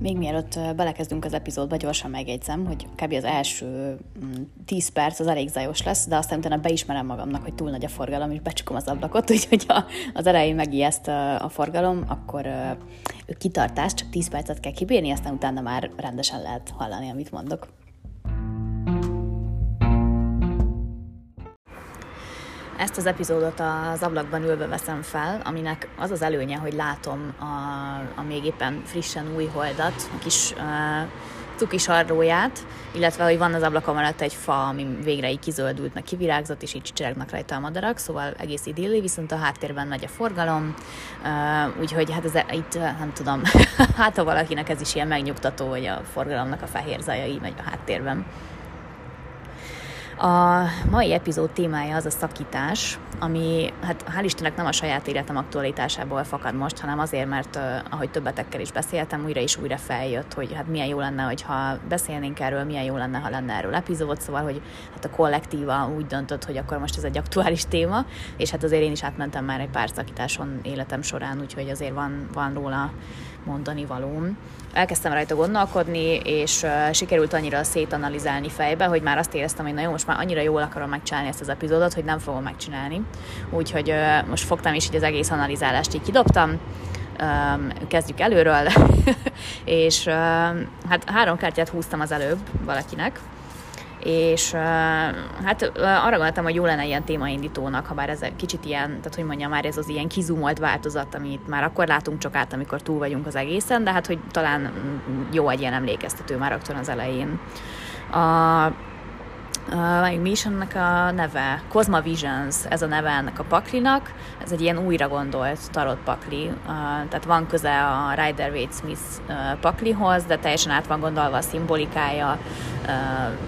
Még mielőtt belekezdünk az epizódba, gyorsan megjegyzem, hogy kb. az első 10 mm, perc az elég zajos lesz, de aztán utána beismerem magamnak, hogy túl nagy a forgalom, és becsukom az ablakot, úgyhogy ha az elején megijeszt a forgalom, akkor kitartás, csak 10 percet kell kibírni, aztán utána már rendesen lehet hallani, amit mondok. Ezt az epizódot az ablakban ülve veszem fel, aminek az az előnye, hogy látom a, a még éppen frissen új holdat, a kis uh, cukis arróját, illetve hogy van az ablakon mellett egy fa, ami végre így kizöldült, meg kivirágzott, és így csicsergnek rajta a madarak, szóval egész idilli, viszont a háttérben nagy a forgalom, úgyhogy hát ez itt nem tudom, hát ha valakinek ez is ilyen megnyugtató, hogy a forgalomnak a fehér zaja így megy a háttérben. A mai epizód témája az a szakítás, ami hát hál' Istennek nem a saját életem aktualitásából fakad most, hanem azért, mert ahogy többetekkel is beszéltem, újra és újra feljött, hogy hát milyen jó lenne, hogyha beszélnénk erről, milyen jó lenne, ha lenne erről epizód, szóval, hogy hát a kollektíva úgy döntött, hogy akkor most ez egy aktuális téma, és hát azért én is átmentem már egy pár szakításon életem során, úgyhogy azért van, van róla mondani valóm. Elkezdtem rajta gondolkodni, és sikerült annyira szétanalizálni fejbe, hogy már azt éreztem, hogy na jó, most már annyira jól akarom megcsinálni ezt az epizódot, hogy nem fogom megcsinálni. Úgyhogy most fogtam is, hogy az egész analizálást így kidobtam, kezdjük előről, és hát három kártyát húztam az előbb valakinek, és hát arra gondoltam, hogy jó lenne ilyen témaindítónak, ha bár ez egy kicsit ilyen, tehát hogy mondjam, már ez az ilyen kizumolt változat, amit már akkor látunk csak át, amikor túl vagyunk az egészen, de hát hogy talán jó egy ilyen emlékeztető már rögtön az elején. A Uh, mi is ennek a neve? Cosma Visions, ez a neve ennek a paklinak. Ez egy ilyen újra gondolt tarot pakli. Uh, tehát van köze a Rider Waite Smith uh, paklihoz, de teljesen át van gondolva a szimbolikája. Uh,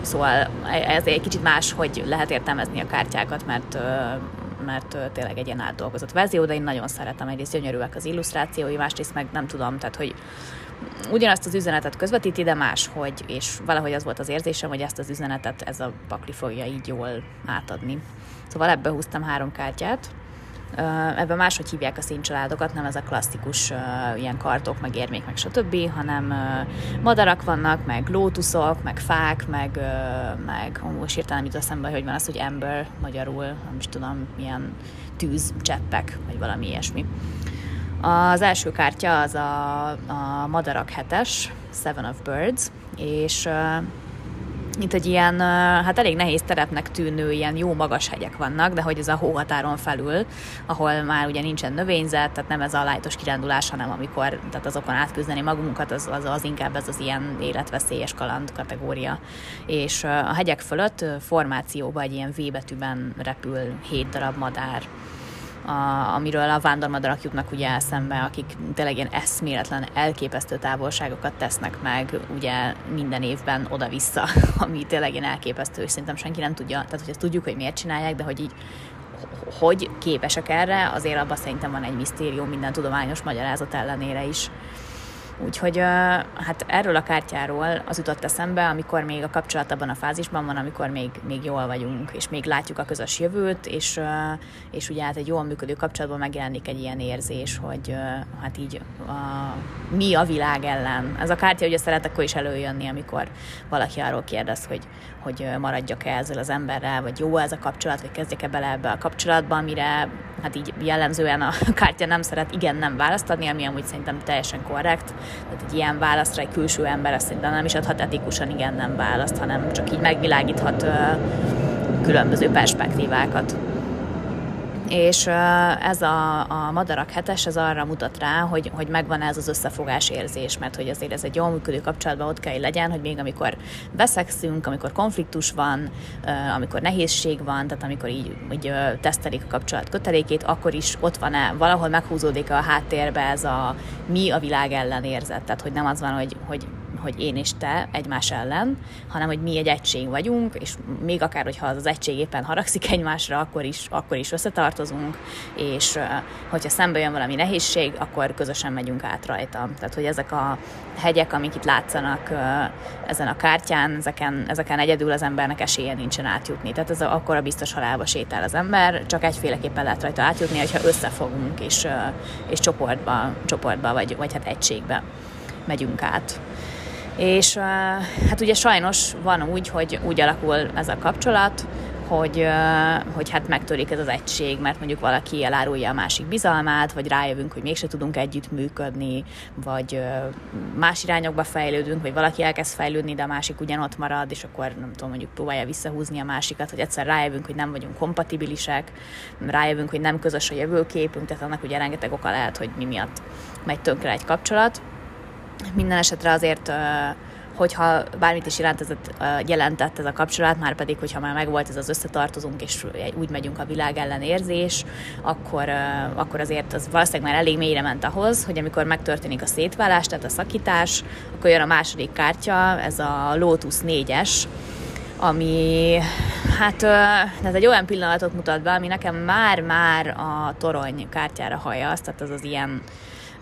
szóval ez egy kicsit más, hogy lehet értelmezni a kártyákat, mert uh, mert tényleg egy ilyen átdolgozott verzió, de én nagyon szeretem, egyrészt gyönyörűek az illusztrációi, másrészt meg nem tudom, tehát hogy ugyanazt az üzenetet közvetíti, de máshogy, és valahogy az volt az érzésem, hogy ezt az üzenetet ez a pakli fogja így jól átadni. Szóval ebből húztam három kártyát, Ebben máshogy hívják a színcsaládokat, nem ez a klasszikus ilyen kartok, meg érmék, meg stb., hanem madarak vannak, meg lótuszok, meg fák, meg, uh, meg most hirtelen jut eszembe, hogy van az, hogy ember magyarul, nem is tudom, milyen tűz, cseppek, vagy valami ilyesmi. Az első kártya az a, a Madarak hetes, Seven of Birds, és uh, itt egy ilyen, hát elég nehéz terepnek tűnő, ilyen jó magas hegyek vannak, de hogy ez a hóhatáron felül, ahol már ugye nincsen növényzet, tehát nem ez a lájtos kirándulás, hanem amikor tehát azokon átküzdeni magunkat, az, az, az inkább ez az ilyen életveszélyes kaland kategória. És a hegyek fölött formációban egy ilyen V betűben repül hét darab madár a, amiről a vándormadarak jutnak ugye eszembe, akik tényleg ilyen eszméletlen, elképesztő távolságokat tesznek meg ugye minden évben oda-vissza, ami tényleg ilyen elképesztő, és szerintem senki nem tudja, tehát hogy ezt tudjuk, hogy miért csinálják, de hogy így hogy képesek erre, azért abban szerintem van egy misztérium minden tudományos magyarázat ellenére is. Úgyhogy hát erről a kártyáról az jutott eszembe, amikor még a kapcsolat abban a fázisban van, amikor még, még jól vagyunk, és még látjuk a közös jövőt, és, és ugye hát egy jól működő kapcsolatban megjelenik egy ilyen érzés, hogy hát így a, mi a világ ellen. Ez a kártya ugye szeret akkor is előjönni, amikor valaki arról kérdez, hogy, hogy maradjak-e ezzel az emberrel, vagy jó ez a kapcsolat, vagy kezdjek-e bele ebbe a kapcsolatba, amire hát így jellemzően a kártya nem szeret igen nem választ adni, ami amúgy szerintem teljesen korrekt. Tehát egy ilyen válaszra egy külső ember azt szerintem nem is adhat etikusan igen nem választ, hanem csak így megvilágíthat különböző perspektívákat és ez a, a madarak hetes, ez arra mutat rá, hogy, hogy megvan ez az összefogás érzés, mert hogy azért ez egy jól működő kapcsolatban ott kell, hogy legyen, hogy még amikor veszekszünk, amikor konfliktus van, amikor nehézség van, tehát amikor így, így tesztelik a kapcsolat kötelékét, akkor is ott van-e, valahol meghúzódik a háttérbe ez a mi a világ ellen érzet, tehát hogy nem az van, hogy, hogy hogy én és te egymás ellen, hanem hogy mi egy egység vagyunk, és még akár, hogyha az, egység éppen haragszik egymásra, akkor is, akkor is összetartozunk, és hogyha szembe jön valami nehézség, akkor közösen megyünk át rajta. Tehát, hogy ezek a hegyek, amik itt látszanak ezen a kártyán, ezeken, ezeken egyedül az embernek esélye nincsen átjutni. Tehát ez akkor a biztos halálba sétál az ember, csak egyféleképpen lehet rajta átjutni, hogyha összefogunk, és, és csoportba, csoportba vagy, vagy hát egységbe. megyünk át. És hát ugye sajnos van úgy, hogy úgy alakul ez a kapcsolat, hogy, hogy hát megtörik ez az egység, mert mondjuk valaki elárulja a másik bizalmát, vagy rájövünk, hogy mégse tudunk együtt működni, vagy más irányokba fejlődünk, vagy valaki elkezd fejlődni, de a másik ugyanott marad, és akkor nem tudom, mondjuk próbálja visszahúzni a másikat, hogy egyszer rájövünk, hogy nem vagyunk kompatibilisek, rájövünk, hogy nem közös a jövőképünk, tehát annak ugye rengeteg oka lehet, hogy mi miatt megy tönkre egy kapcsolat. Minden esetre azért hogyha bármit is jelentett, jelentett ez a kapcsolat, már pedig, hogyha már megvolt ez az összetartozunk, és úgy megyünk a világ ellen érzés, akkor, akkor azért az valószínűleg már elég mélyre ment ahhoz, hogy amikor megtörténik a szétválás, tehát a szakítás, akkor jön a második kártya, ez a Lotus 4-es, ami hát ez egy olyan pillanatot mutat be, ami nekem már-már a torony kártyára haja, tehát az az ilyen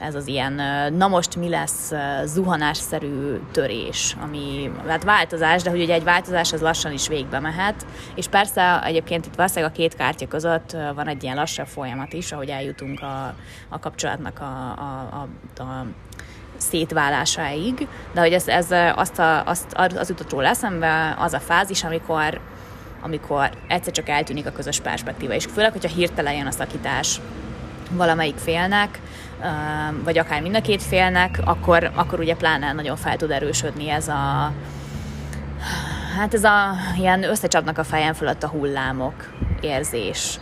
ez az ilyen, na most mi lesz zuhanásszerű törés, ami hát változás, de hogy ugye egy változás az lassan is végbe mehet, és persze egyébként itt valószínűleg a két kártya között van egy ilyen lassabb folyamat is, ahogy eljutunk a, a kapcsolatnak a, a, a, a szétválásáig, de hogy ez, ez azt, a, azt az jutott róla eszembe, az a fázis, amikor amikor egyszer csak eltűnik a közös perspektíva, és főleg, hogyha hirtelen jön a szakítás valamelyik félnek, vagy akár mind a két félnek, akkor, akkor ugye pláne nagyon fel tud erősödni ez a hát ez a ilyen összecsapnak a fejem fölött a hullámok érzés,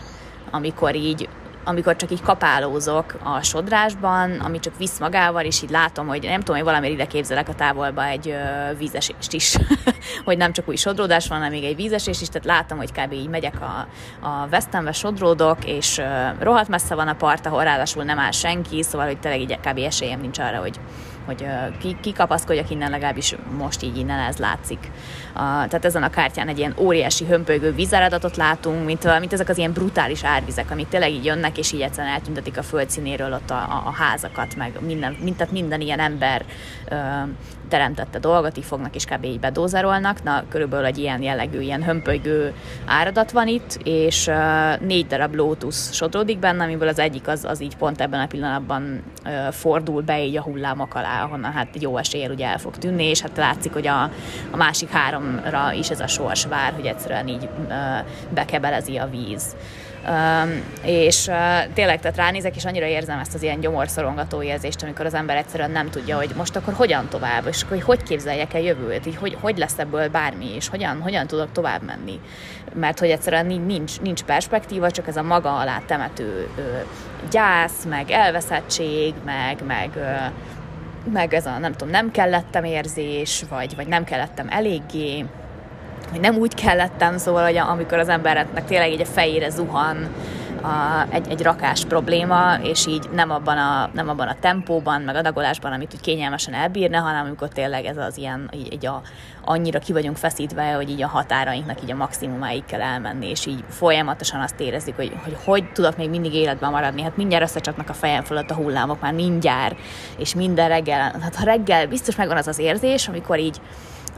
amikor így amikor csak így kapálózok a sodrásban, ami csak visz magával, és így látom, hogy nem tudom, hogy valami ide képzelek a távolba egy vízesést is, hogy nem csak új sodródás van, hanem még egy vízesés is, tehát látom, hogy kb. így megyek a, a Westembe sodródok, és rohadt messze van a part, ahol ráadásul nem áll senki, szóval, hogy tényleg így kb. esélyem nincs arra, hogy hogy ki, kikapaszkodjak innen, legalábbis most így innen ez látszik. A, tehát ezen a kártyán egy ilyen óriási hömpölygő vízáradatot látunk, mint, mint ezek az ilyen brutális árvizek, amik tényleg így jönnek, és így egyszerűen eltüntetik a földszínéről ott a, a, a házakat, meg minden, mint, tehát minden ilyen ember ö, teremtette dolgot, így fognak és kb. így bedózerolnak. Na, körülbelül egy ilyen jellegű, ilyen hömpölygő áradat van itt, és uh, négy darab lótusz sodródik benne, amiből az egyik az, az így pont ebben a pillanatban uh, fordul be így a hullámok alá, ahonnan hát jó eséllyel ugye el fog tűnni, és hát látszik, hogy a, a másik háromra is ez a sors vár, hogy egyszerűen így uh, bekebelezi a víz. És tényleg, tehát ránézek, és annyira érzem ezt az ilyen gyomorszorongató érzést, amikor az ember egyszerűen nem tudja, hogy most akkor hogyan tovább, és hogy hogy képzeljek el jövőt, így hogy, hogy lesz ebből bármi, és hogyan, hogyan tudok tovább menni. Mert hogy egyszerűen nincs, nincs perspektíva, csak ez a maga alá temető gyász, meg elveszettség, meg, meg meg ez a nem tudom, nem kellettem érzés, vagy, vagy nem kellettem eléggé, hogy nem úgy kellettem, szóval, hogy amikor az embernek tényleg így a fejére zuhan a, egy, egy rakás probléma, és így nem abban, a, nem abban a tempóban, meg adagolásban, amit úgy kényelmesen elbírna, hanem amikor tényleg ez az ilyen, így, így a, annyira ki vagyunk feszítve, hogy így a határainknak így a maximumáig kell elmenni, és így folyamatosan azt érezzük, hogy, hogy hogy tudok még mindig életben maradni. Hát mindjárt összecsapnak a fejem fölött a hullámok, már mindjárt, és minden reggel, hát ha reggel biztos megvan az az érzés, amikor így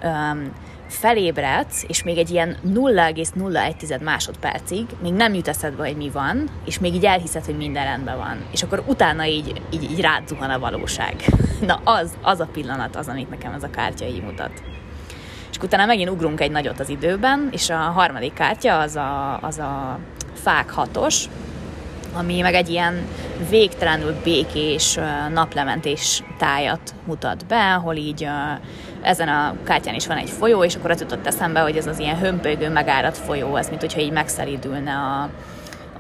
um, felébredsz, és még egy ilyen 0,01 másodpercig még nem jut eszedbe, hogy mi van, és még így elhiszed, hogy minden rendben van. És akkor utána így, így, így rád zuhan a valóság. Na az, az a pillanat az, amit nekem ez a kártya így mutat. És utána megint ugrunk egy nagyot az időben, és a harmadik kártya az a, az a fák hatos, ami meg egy ilyen végtelenül békés naplementés tájat mutat be, ahol így ezen a kártyán is van egy folyó, és akkor az jutott eszembe, hogy ez az ilyen hömpölygő, megáradt folyó, ez mint hogyha így megszeridülne a,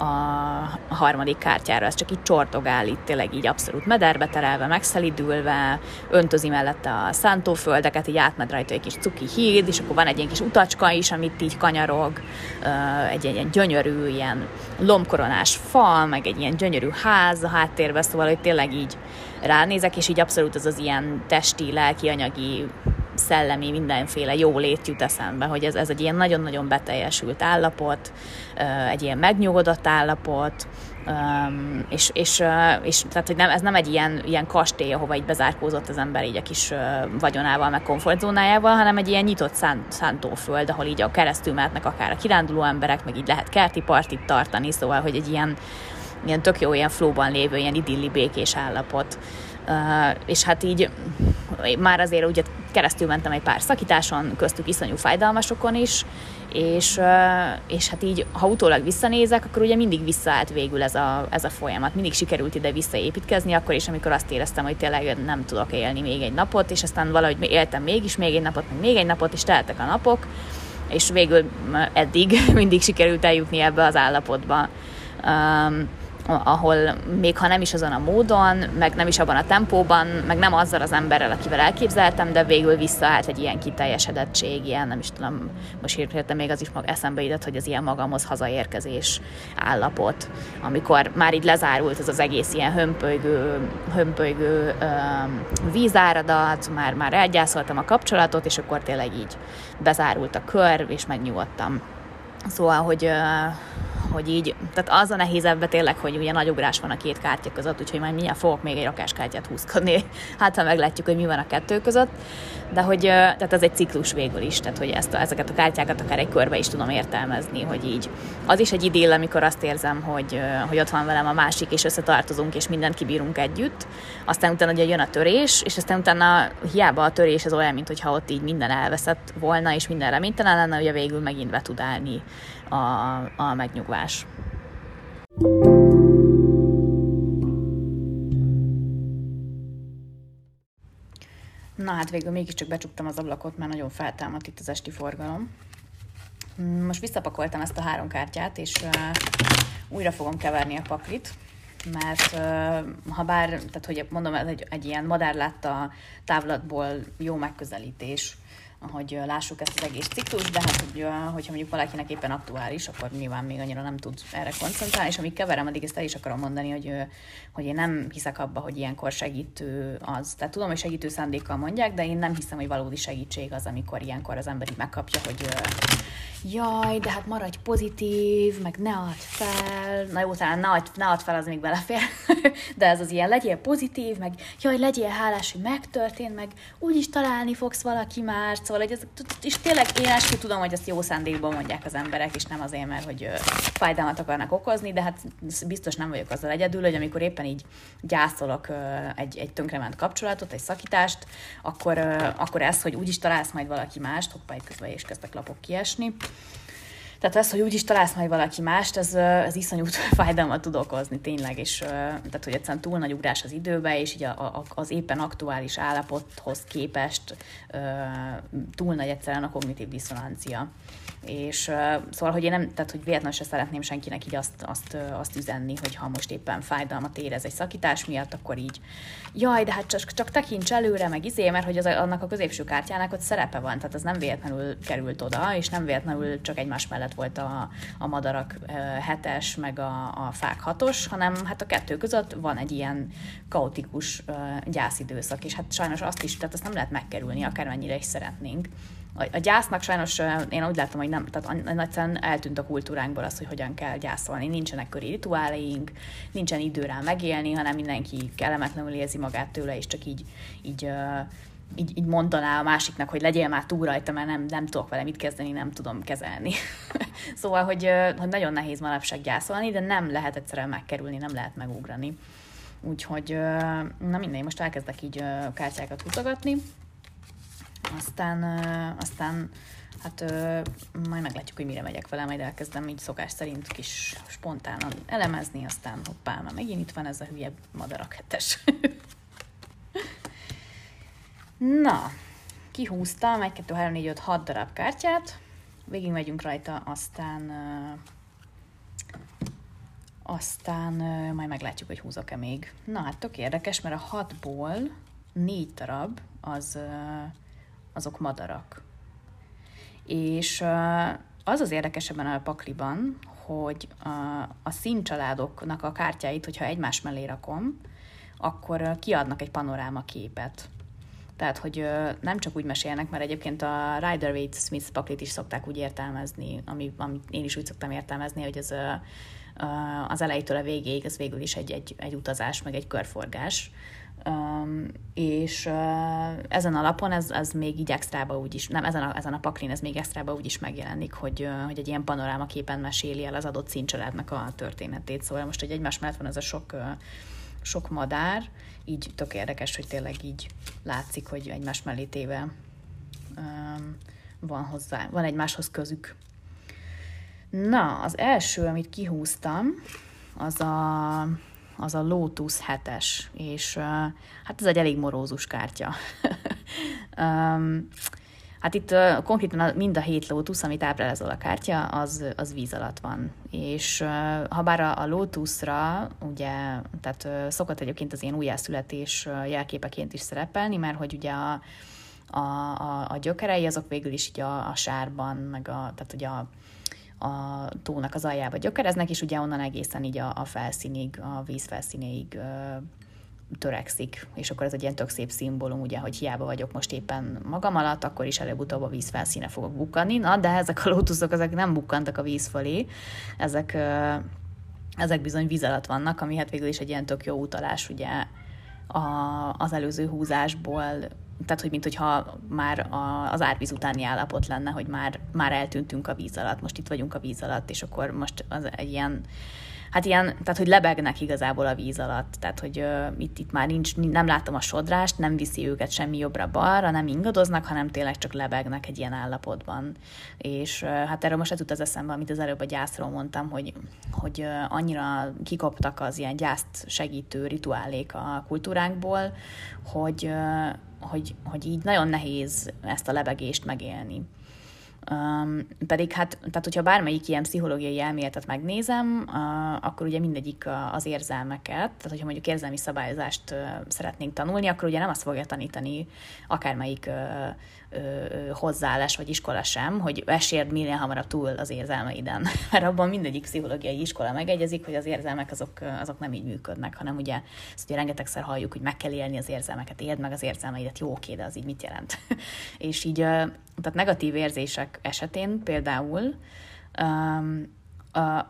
a harmadik kártyára, ez csak így csortogál itt, tényleg így abszolút mederbe terelve, megszelidülve, öntözi mellette a szántóföldeket, így átmed rajta egy kis cuki híd, és akkor van egy ilyen kis utacska is, amit így kanyarog, egy, ilyen gyönyörű, ilyen lombkoronás fal, meg egy ilyen gyönyörű ház a háttérben, szóval, hogy tényleg így ránézek, és így abszolút az az ilyen testi, lelki, anyagi szellemi, mindenféle jólét jut eszembe, hogy ez, ez egy ilyen nagyon-nagyon beteljesült állapot, egy ilyen megnyugodott állapot, Um, és, és, és tehát, hogy nem, ez nem egy ilyen, ilyen kastély, ahova így bezárkózott az ember így a kis vagyonával, meg komfortzónájával, hanem egy ilyen nyitott szánt, szántóföld, ahol így a keresztül mehetnek akár a kiránduló emberek, meg így lehet kerti partit tartani, szóval, hogy egy ilyen, ilyen tök jó, ilyen flóban lévő, ilyen idilli békés állapot. És hát így már azért ugye keresztül mentem egy pár szakításon, köztük iszonyú fájdalmasokon is, és, és hát így, ha utólag visszanézek, akkor ugye mindig visszaállt végül ez a, ez a folyamat. Mindig sikerült ide visszaépítkezni, akkor is, amikor azt éreztem, hogy tényleg nem tudok élni még egy napot, és aztán valahogy éltem mégis még egy napot, meg még egy napot, és teltek a napok, és végül eddig mindig sikerült eljutni ebbe az állapotba. Ahol még ha nem is azon a módon, meg nem is abban a tempóban, meg nem azzal az emberrel, akivel elképzeltem, de végül visszaállt egy ilyen kiteljesedettség, ilyen, nem is tudom, most hirtelen még az is mag eszembe jutott, hogy az ilyen magamhoz hazaérkezés állapot, amikor már így lezárult ez az egész ilyen hömpölygő, hömpölygő um, vízáradat, már, már elgyászoltam a kapcsolatot, és akkor tényleg így bezárult a kör, és megnyugodtam. Szóval, hogy, hogy így, tehát az a nehéz ebbe tényleg, hogy ugye nagy ugrás van a két kártya között, úgyhogy majd mindjárt fogok még egy rakáskártyát húzkodni, hát ha meglátjuk, hogy mi van a kettő között, de hogy tehát ez egy ciklus végül is, tehát hogy ezt a, ezeket a kártyákat akár egy körbe is tudom értelmezni, hogy így. Az is egy idél, amikor azt érzem, hogy, hogy ott van velem a másik, és összetartozunk, és mindent kibírunk együtt, aztán utána ugye jön a törés, és aztán utána hiába a törés az olyan, mintha ott így minden elveszett volna, és minden reménytelen lenne, ugye végül megint be tud állni a, a megnyugvás. Na hát végül mégiscsak becsuktam az ablakot, mert nagyon feltámadt itt az esti forgalom. Most visszapakoltam ezt a három kártyát, és uh, újra fogom keverni a paklit, mert uh, ha bár, tehát hogy mondom, ez egy, egy ilyen madárlátta távlatból jó megközelítés, hogy lássuk ezt az egész ciklus, de hát hogy, hogyha mondjuk valakinek éppen aktuális, akkor nyilván még annyira nem tud erre koncentrálni, és amíg keverem, addig ezt el is akarom mondani, hogy, hogy én nem hiszek abba, hogy ilyenkor segítő az. Tehát tudom, hogy segítő szándékkal mondják, de én nem hiszem, hogy valódi segítség az, amikor ilyenkor az ember így megkapja, hogy jaj, de hát maradj pozitív, meg ne add fel, na jó, talán ne add, ne add fel, az még belefér, de ez az ilyen, legyél pozitív, meg jaj, legyél hálás, hogy megtörtént, meg úgyis találni fogsz valaki már, szóval, hogy ez, és tényleg én eskü tudom, hogy ezt jó szándékban mondják az emberek, és nem azért, mert hogy fájdalmat akarnak okozni, de hát biztos nem vagyok azzal egyedül, hogy amikor éppen így gyászolok egy, egy tönkrement kapcsolatot, egy szakítást, akkor, akkor ez, hogy úgyis találsz majd valaki mást, hoppá, egy közben is kezdtek lapok kiesni, tehát ez, hogy úgyis találsz majd valaki mást, ez, ez iszonyú fájdalmat tud okozni tényleg, és tehát, hogy egyszerűen túl nagy ugrás az időbe, és így a, a, az éppen aktuális állapothoz képest túl nagy egyszerűen a kognitív diszonancia. És uh, szóval, hogy én nem, tehát hogy véletlenül se szeretném senkinek így azt, azt, azt üzenni, hogy ha most éppen fájdalmat érez egy szakítás miatt, akkor így, jaj, de hát csak, csak tekints előre, meg izé, mert hogy az, annak a középső kártyának ott szerepe van, tehát az nem véletlenül került oda, és nem véletlenül csak egymás mellett volt a, a madarak uh, hetes, meg a, a fák hatos, hanem hát a kettő között van egy ilyen kaotikus uh, gyászidőszak, és hát sajnos azt is, tehát azt nem lehet megkerülni, akármennyire is szeretnénk a, gyásznak sajnos én úgy látom, hogy nem, tehát nagyszerűen eltűnt a kultúránkból az, hogy hogyan kell gyászolni. Nincsenek köri rituáléink, nincsen idő rá megélni, hanem mindenki kellemetlenül érzi magát tőle, és csak így, így így, így mondaná a másiknak, hogy legyél már túl rajta, mert nem, nem tudok vele mit kezdeni, nem tudom kezelni. szóval, hogy, hogy nagyon nehéz manapság gyászolni, de nem lehet egyszerűen megkerülni, nem lehet megugrani. Úgyhogy, na mindegy, most elkezdek így kártyákat húzogatni aztán, aztán hát majd meglátjuk, hogy mire megyek vele, majd elkezdem így szokás szerint kis spontánan elemezni, aztán hoppá, már megint itt van ez a hülye madarak hetes. Na, kihúztam 1, 2, 3, 4, 5, 6 darab kártyát, végig megyünk rajta, aztán aztán majd meglátjuk, hogy húzok-e még. Na hát tök érdekes, mert a hatból négy darab az azok madarak. És az az érdekes ebben a pakliban, hogy a, színcsaládoknak a kártyáit, hogyha egymás mellé rakom, akkor kiadnak egy panoráma képet. Tehát, hogy nem csak úgy mesélnek, mert egyébként a Rider Waite Smith paklit is szokták úgy értelmezni, ami, amit én is úgy szoktam értelmezni, hogy ez az elejétől a végéig, ez végül is egy, egy, egy utazás, meg egy körforgás. És ezen a lapon ez, ez még így extrába úgy is, nem, ezen a, ezen a paklin ez még extrába úgy is megjelenik, hogy, hogy egy ilyen panorámaképen meséli el az adott színcsaládnak a történetét. Szóval most, hogy egymás mellett van ez a sok sok madár, így tök érdekes, hogy tényleg így látszik, hogy egymás mellé téve van hozzá, van egymáshoz közük. Na, az első, amit kihúztam, az a, az a Lotus 7-es, és hát ez egy elég morózus kártya. Hát itt uh, konkrétan mind a hét lótusz, amit ábrázol a kártya, az, az víz alatt van. És ha bár a, a lótuszra, ugye, tehát uh, szokott egyébként az ilyen újjászületés jelképeként is szerepelni, mert hogy ugye a, a, a, a gyökerei azok végül is így a, a sárban, meg a, tehát ugye a, a tónak az aljába gyökereznek, és ugye onnan egészen így a, a felszínig, a víz felszínéig törekszik, és akkor ez egy ilyen tök szép szimbólum, ugye, hogy hiába vagyok most éppen magam alatt, akkor is előbb-utóbb a víz felszíne fogok bukkanni. Na, de ezek a lótuszok, ezek nem bukkantak a víz fölé, ezek, ezek bizony víz alatt vannak, ami hát végül is egy ilyen tök jó utalás, ugye, a, az előző húzásból, tehát, hogy mint hogyha már a, az árvíz utáni állapot lenne, hogy már, már eltűntünk a víz alatt, most itt vagyunk a víz alatt, és akkor most az egy ilyen hát ilyen, tehát hogy lebegnek igazából a víz alatt, tehát hogy uh, itt, itt már nincs, nem látom a sodrást, nem viszi őket semmi jobbra-balra, nem ingadoznak, hanem tényleg csak lebegnek egy ilyen állapotban. És uh, hát erről most jut az eszembe, amit az előbb a gyászról mondtam, hogy, hogy uh, annyira kikoptak az ilyen gyászt segítő rituálék a kultúránkból, hogy, uh, hogy, hogy így nagyon nehéz ezt a lebegést megélni. Um, pedig hát, tehát hogyha bármelyik ilyen pszichológiai elméletet megnézem, uh, akkor ugye mindegyik az érzelmeket, tehát hogyha mondjuk érzelmi szabályozást uh, szeretnénk tanulni, akkor ugye nem azt fogja tanítani akármelyik uh, hozzáállás vagy iskola sem, hogy esérd minél hamarabb túl az érzelmeiden. Mert abban mindegyik pszichológiai iskola megegyezik, hogy az érzelmek azok, azok nem így működnek, hanem ugye ezt ugye rengetegszer halljuk, hogy meg kell élni az érzelmeket, éld meg az érzelmeidet, jó, oké, de az így mit jelent? és így, tehát negatív érzések esetén például uh,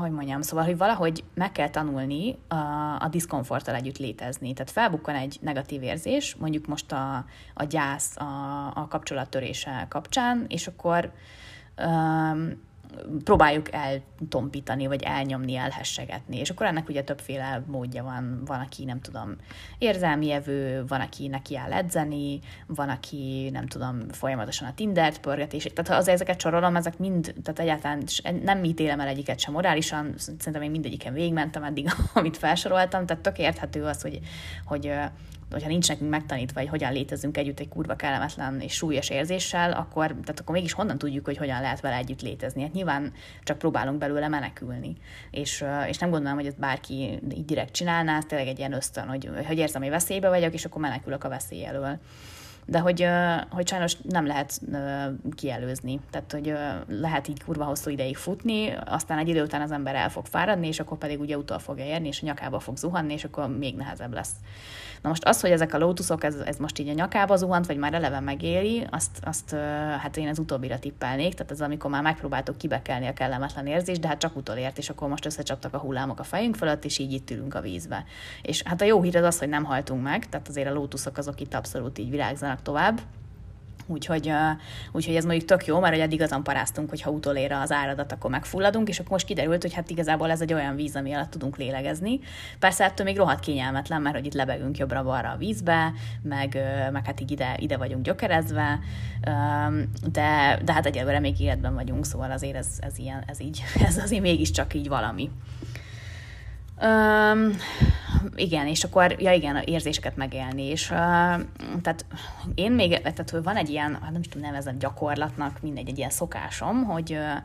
hogy mondjam, szóval, hogy valahogy meg kell tanulni a, a diszkomforttal együtt létezni. Tehát felbukkan egy negatív érzés, mondjuk most a, a gyász a, a kapcsolattörése kapcsán, és akkor um, próbáljuk eltompítani, vagy elnyomni, elhessegetni. És akkor ennek ugye többféle módja van. Van, aki, nem tudom, érzelmi evő, van, aki neki áll edzeni, van, aki, nem tudom, folyamatosan a Tindert pörgetés. Tehát ha az ezeket sorolom, ezek mind, tehát egyáltalán nem ítélem el egyiket sem morálisan, szerintem én mindegyiken végigmentem eddig, amit felsoroltam, tehát tök érthető az, hogy, hogy hogyha nincs nekünk megtanítva, hogy hogyan létezünk együtt egy kurva kellemetlen és súlyos érzéssel, akkor, tehát akkor mégis honnan tudjuk, hogy hogyan lehet vele együtt létezni. Hát nyilván csak próbálunk belőle menekülni. És, és nem gondolom, hogy ezt bárki így direkt csinálná, ez tényleg egy ilyen ösztön, hogy, hogy érzem, hogy veszélybe vagyok, és akkor menekülök a veszély elől de hogy, hogy sajnos nem lehet kielőzni. Tehát, hogy lehet így kurva hosszú ideig futni, aztán egy idő után az ember el fog fáradni, és akkor pedig ugye utol fogja érni, és a nyakába fog zuhanni, és akkor még nehezebb lesz. Na most az, hogy ezek a lótuszok, ez, ez most így a nyakába zuhant, vagy már eleve megéli, azt, azt hát én az utóbbira tippelnék, tehát ez amikor már megpróbáltuk kibekelni a kellemetlen érzést, de hát csak utolért, és akkor most összecsaptak a hullámok a fejünk fölött, és így itt ülünk a vízbe. És hát a jó hír az az, hogy nem haltunk meg, tehát azért a lótuszok azok itt abszolút így virágzanak tovább, Úgyhogy, úgyhogy ez mondjuk tök jó, mert hogy eddig azon paráztunk, hogy ha utolér az áradat, akkor megfulladunk, és akkor most kiderült, hogy hát igazából ez egy olyan víz, ami alatt tudunk lélegezni. Persze ettől még rohadt kényelmetlen, mert hogy itt lebegünk jobbra-balra a vízbe, meg, meg hát így ide, ide vagyunk gyökerezve, de, de hát egyelőre még életben vagyunk, szóval azért ez, ez, ilyen, ez így, ez azért mégiscsak így valami. Um, igen, és akkor, ja igen, a érzéseket megélni, és uh, tehát én még, tehát van egy ilyen, hát nem is tudom nevezem gyakorlatnak, mindegy, egy ilyen szokásom, hogy uh,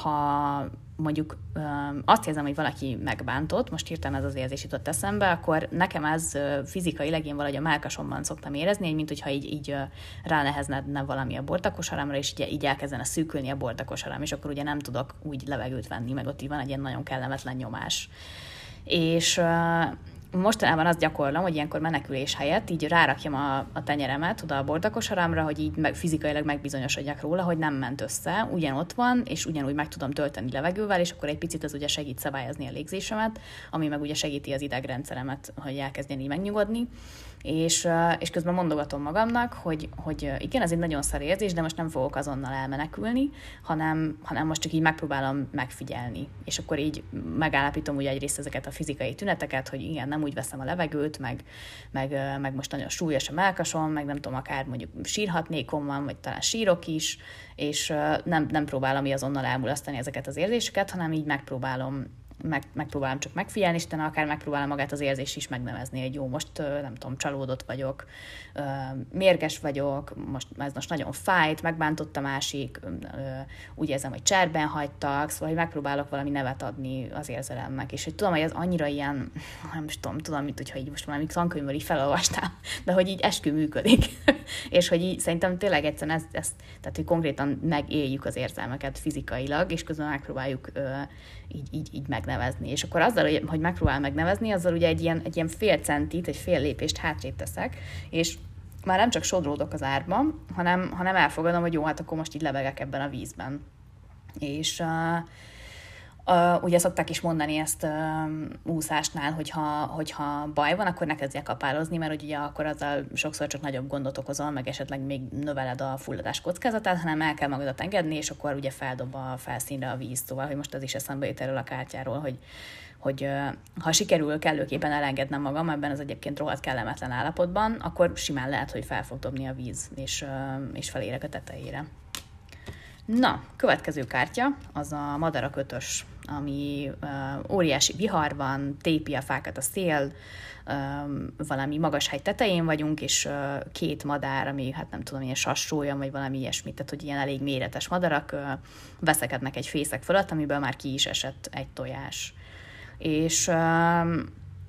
ha mondjuk uh, azt érzem, hogy valaki megbántott, most hirtelen ez az érzés jutott eszembe, akkor nekem ez uh, fizikaileg én valahogy a melkasomban szoktam érezni, mint hogyha így, így uh, ráneheznedne valami a bortakosaramra, és így, így elkezdene szűkülni a bortakosaram, és akkor ugye nem tudok úgy levegőt venni, meg ott így van egy ilyen nagyon kellemetlen nyomás. És mostanában azt gyakorlom, hogy ilyenkor menekülés helyett így rárakjam a, a tenyeremet oda a bordakosaramra, hogy így meg, fizikailag megbizonyosodjak róla, hogy nem ment össze, ugyanott van, és ugyanúgy meg tudom tölteni levegővel, és akkor egy picit az ugye segít szabályozni a légzésemet, ami meg ugye segíti az idegrendszeremet, hogy elkezdjen így megnyugodni és, és közben mondogatom magamnak, hogy, hogy igen, ez egy nagyon szar érzés, de most nem fogok azonnal elmenekülni, hanem, hanem most csak így megpróbálom megfigyelni. És akkor így megállapítom ugye egyrészt ezeket a fizikai tüneteket, hogy igen, nem úgy veszem a levegőt, meg, meg, meg most nagyon súlyos a melkasom, meg nem tudom, akár mondjuk sírhatnékom van, vagy talán sírok is, és nem, nem próbálom azonnal elmulasztani ezeket az érzéseket, hanem így megpróbálom meg, megpróbálom csak megfigyelni, és utána akár megpróbálom magát az érzést is megnevezni, hogy jó, most nem tudom, csalódott vagyok, mérges vagyok, most ez most nagyon fájt, megbántott a másik, úgy érzem, hogy cserben hagytak, szóval hogy megpróbálok valami nevet adni az érzelemnek, és hogy tudom, hogy ez annyira ilyen, nem is tudom, tudom, mint hogyha így most valami tankönyvből így felolvastál, de hogy így eskü működik, és hogy így szerintem tényleg egyszerűen ezt, ezt, tehát hogy konkrétan megéljük az érzelmeket fizikailag, és közben megpróbáljuk így, így, így megnevezni. És akkor azzal, hogy megpróbál megnevezni, azzal ugye egy ilyen, egy ilyen fél centit, egy fél lépést hátrébb teszek, és már nem csak sodródok az árban, hanem, hanem elfogadom, hogy jó, hát akkor most így lebegek ebben a vízben. És uh, Uh, ugye szokták is mondani ezt uh, úszásnál, hogyha, hogyha baj van, akkor ne kezdjek kapálozni, mert ugye akkor azzal sokszor csak nagyobb gondot okozol, meg esetleg még növeled a fulladás kockázatát, hanem el kell magadat engedni, és akkor ugye feldob a felszínre a víz. Szóval, hogy most az is eszembe jut erről a kártyáról, hogy, hogy ha sikerül kellőképpen elengednem magam ebben az egyébként rohadt kellemetlen állapotban, akkor simán lehet, hogy fel fog dobni a víz, és, és felérek a tetejére. Na, következő kártya, az a madarak ötös, ami óriási vihar van, tépi a fákat a szél, valami magas hegy tetején vagyunk, és két madár, ami hát nem tudom, ilyen sassója, vagy valami ilyesmit, tehát hogy ilyen elég méretes madarak veszekednek egy fészek fölött, amiből már ki is esett egy tojás. És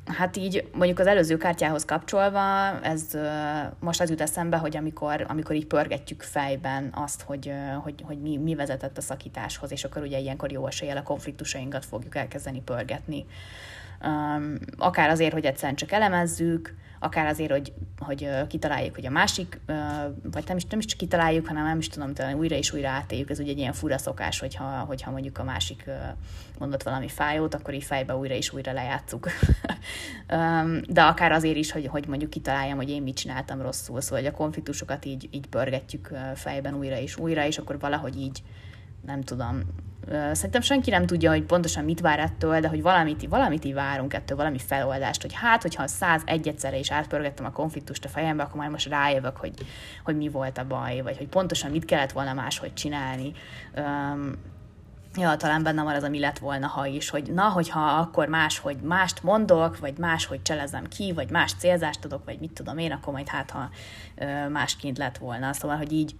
Hát így mondjuk az előző kártyához kapcsolva, ez most az jut eszembe, hogy amikor, amikor így pörgetjük fejben azt, hogy, hogy, hogy mi, mi vezetett a szakításhoz, és akkor ugye ilyenkor jó eséllyel a konfliktusainkat fogjuk elkezdeni pörgetni. akár azért, hogy egyszerűen csak elemezzük, akár azért, hogy, hogy kitaláljuk, hogy a másik, vagy nem is, nem is csak kitaláljuk, hanem nem is tudom, talán újra és újra átéljük. Ez ugye egy ilyen fura szokás, hogyha, hogyha mondjuk a másik mondott valami fájót, akkor így fejbe újra és újra lejátszuk. De akár azért is, hogy, hogy mondjuk kitaláljam, hogy én mit csináltam rosszul, szóval hogy a konfliktusokat így, így pörgetjük fejben újra és újra, és akkor valahogy így nem tudom, szerintem senki nem tudja, hogy pontosan mit vár ettől, de hogy valamit, valamit így várunk ettől, valami feloldást, hogy hát, hogyha 101 egyszerre is átpörgettem a konfliktust a fejembe, akkor majd most rájövök, hogy, hogy mi volt a baj, vagy hogy pontosan mit kellett volna máshogy csinálni. Um, ja, talán benne van az, ami lett volna, ha is, hogy na, hogyha akkor más, hogy mást mondok, vagy más, hogy cselezem ki, vagy más célzást adok, vagy mit tudom én, akkor majd hát, ha másként lett volna. Szóval, hogy így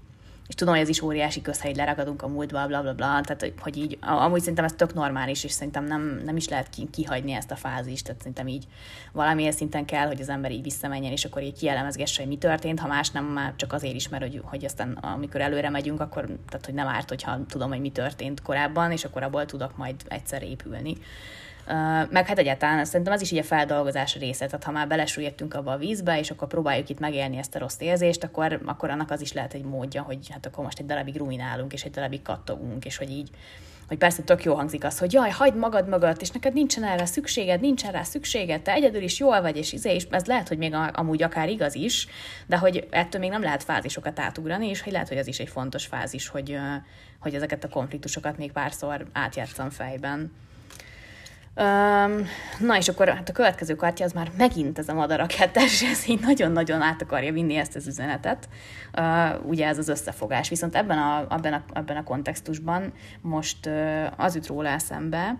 és tudom, hogy ez is óriási közhely, leragadunk a múltba, bla, bla, bla, tehát hogy így, amúgy szerintem ez tök normális, és szerintem nem, nem is lehet kihagyni ezt a fázist, tehát szerintem így valamilyen szinten kell, hogy az ember így visszamenjen, és akkor így kielemezgesse, hogy mi történt, ha más nem, már csak azért is, mert hogy, hogy aztán amikor előre megyünk, akkor tehát, hogy nem árt, hogyha tudom, hogy mi történt korábban, és akkor abból tudok majd egyszer épülni. Meg hát egyáltalán szerintem az is így a feldolgozás része, tehát ha már belesüljöttünk abba a vízbe, és akkor próbáljuk itt megélni ezt a rossz érzést, akkor, akkor annak az is lehet egy módja, hogy hát akkor most egy darabig ruminálunk, és egy darabig kattogunk, és hogy így hogy persze tök jó hangzik az, hogy jaj, hagyd magad mögött, és neked nincsen erre szükséged, nincsen rá szükséged, te egyedül is jól vagy, és izé, és ez lehet, hogy még amúgy akár igaz is, de hogy ettől még nem lehet fázisokat átugrani, és hogy lehet, hogy ez is egy fontos fázis, hogy, hogy ezeket a konfliktusokat még párszor átjátszam fejben. Um, na és akkor hát a következő kártya az már megint ez a madara kettes, ez így nagyon-nagyon át akarja vinni ezt az üzenetet. Uh, ugye ez az összefogás. Viszont ebben a, ebben a, ebben a kontextusban most uh, az jut róla eszembe,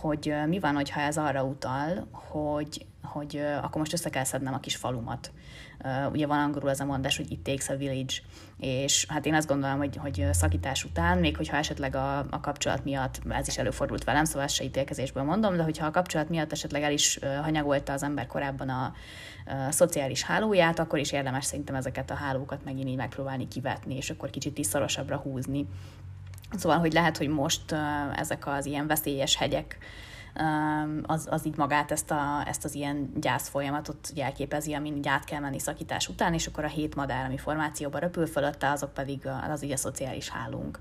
hogy uh, mi van, hogyha ez arra utal, hogy, hogy uh, akkor most össze kell szednem a kis falumat. Ugye van angolul az a mondás, hogy it takes a village, és hát én azt gondolom, hogy, hogy szakítás után, még hogyha esetleg a, a kapcsolat miatt, ez is előfordult velem, szóval ezt se ítélkezésből mondom, de hogyha a kapcsolat miatt esetleg el is hanyagolta az ember korábban a, a szociális hálóját, akkor is érdemes szerintem ezeket a hálókat megint így megpróbálni kivetni, és akkor kicsit is szorosabbra húzni. Szóval, hogy lehet, hogy most ezek az ilyen veszélyes hegyek az, az így magát ezt, a, ezt az ilyen gyász folyamatot jelképezi, amin így át kell menni szakítás után, és akkor a hét madár, ami formációba röpül fölötte, azok pedig az így a szociális hálunk.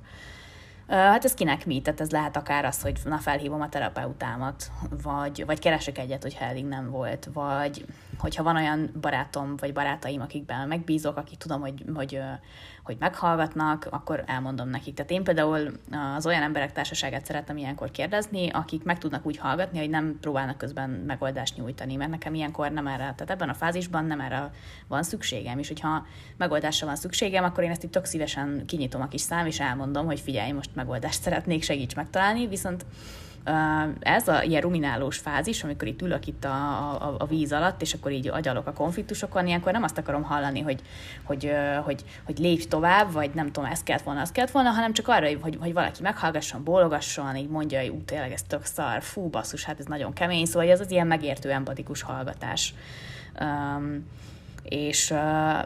Hát ez kinek mi? Tehát ez lehet akár az, hogy na felhívom a terapeutámat, vagy, vagy keresek egyet, hogyha elég nem volt, vagy hogyha van olyan barátom vagy barátaim, akikben megbízok, akik tudom, hogy, hogy, hogy meghallgatnak, akkor elmondom nekik. Tehát én például az olyan emberek társaságát szeretem ilyenkor kérdezni, akik meg tudnak úgy hallgatni, hogy nem próbálnak közben megoldást nyújtani, mert nekem ilyenkor nem erre, tehát ebben a fázisban nem erre van szükségem, és hogyha megoldásra van szükségem, akkor én ezt itt tök szívesen kinyitom a kis szám, és elmondom, hogy figyelj, most megoldást szeretnék, segíts megtalálni, viszont ez a ilyen ruminálós fázis, amikor itt ülök itt a, a, a víz alatt, és akkor így agyalok a konfliktusokon, ilyenkor nem azt akarom hallani, hogy, hogy, hogy, hogy lépj tovább, vagy nem tudom, ez kellett volna, az kellett volna, hanem csak arra, hogy, hogy valaki meghallgasson, bólogasson, így mondja, hogy ú, tényleg ez tök szar, fú, basszus, hát ez nagyon kemény, szóval ez az ilyen megértő, empatikus hallgatás. Um, és,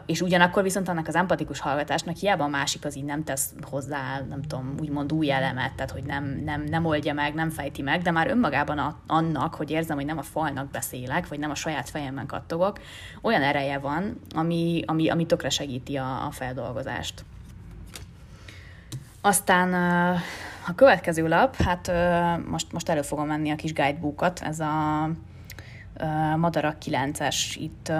és ugyanakkor viszont annak az empatikus hallgatásnak hiába a másik az így nem tesz hozzá, nem tudom, úgymond új elemet, tehát hogy nem, nem, nem oldja meg, nem fejti meg, de már önmagában a, annak, hogy érzem, hogy nem a falnak beszélek, vagy nem a saját fejemben kattogok, olyan ereje van, ami, ami, ami tökre segíti a, a feldolgozást. Aztán a következő lap, hát most, most elő fogom menni a kis guidebookot, ez a Madarak 9-es itt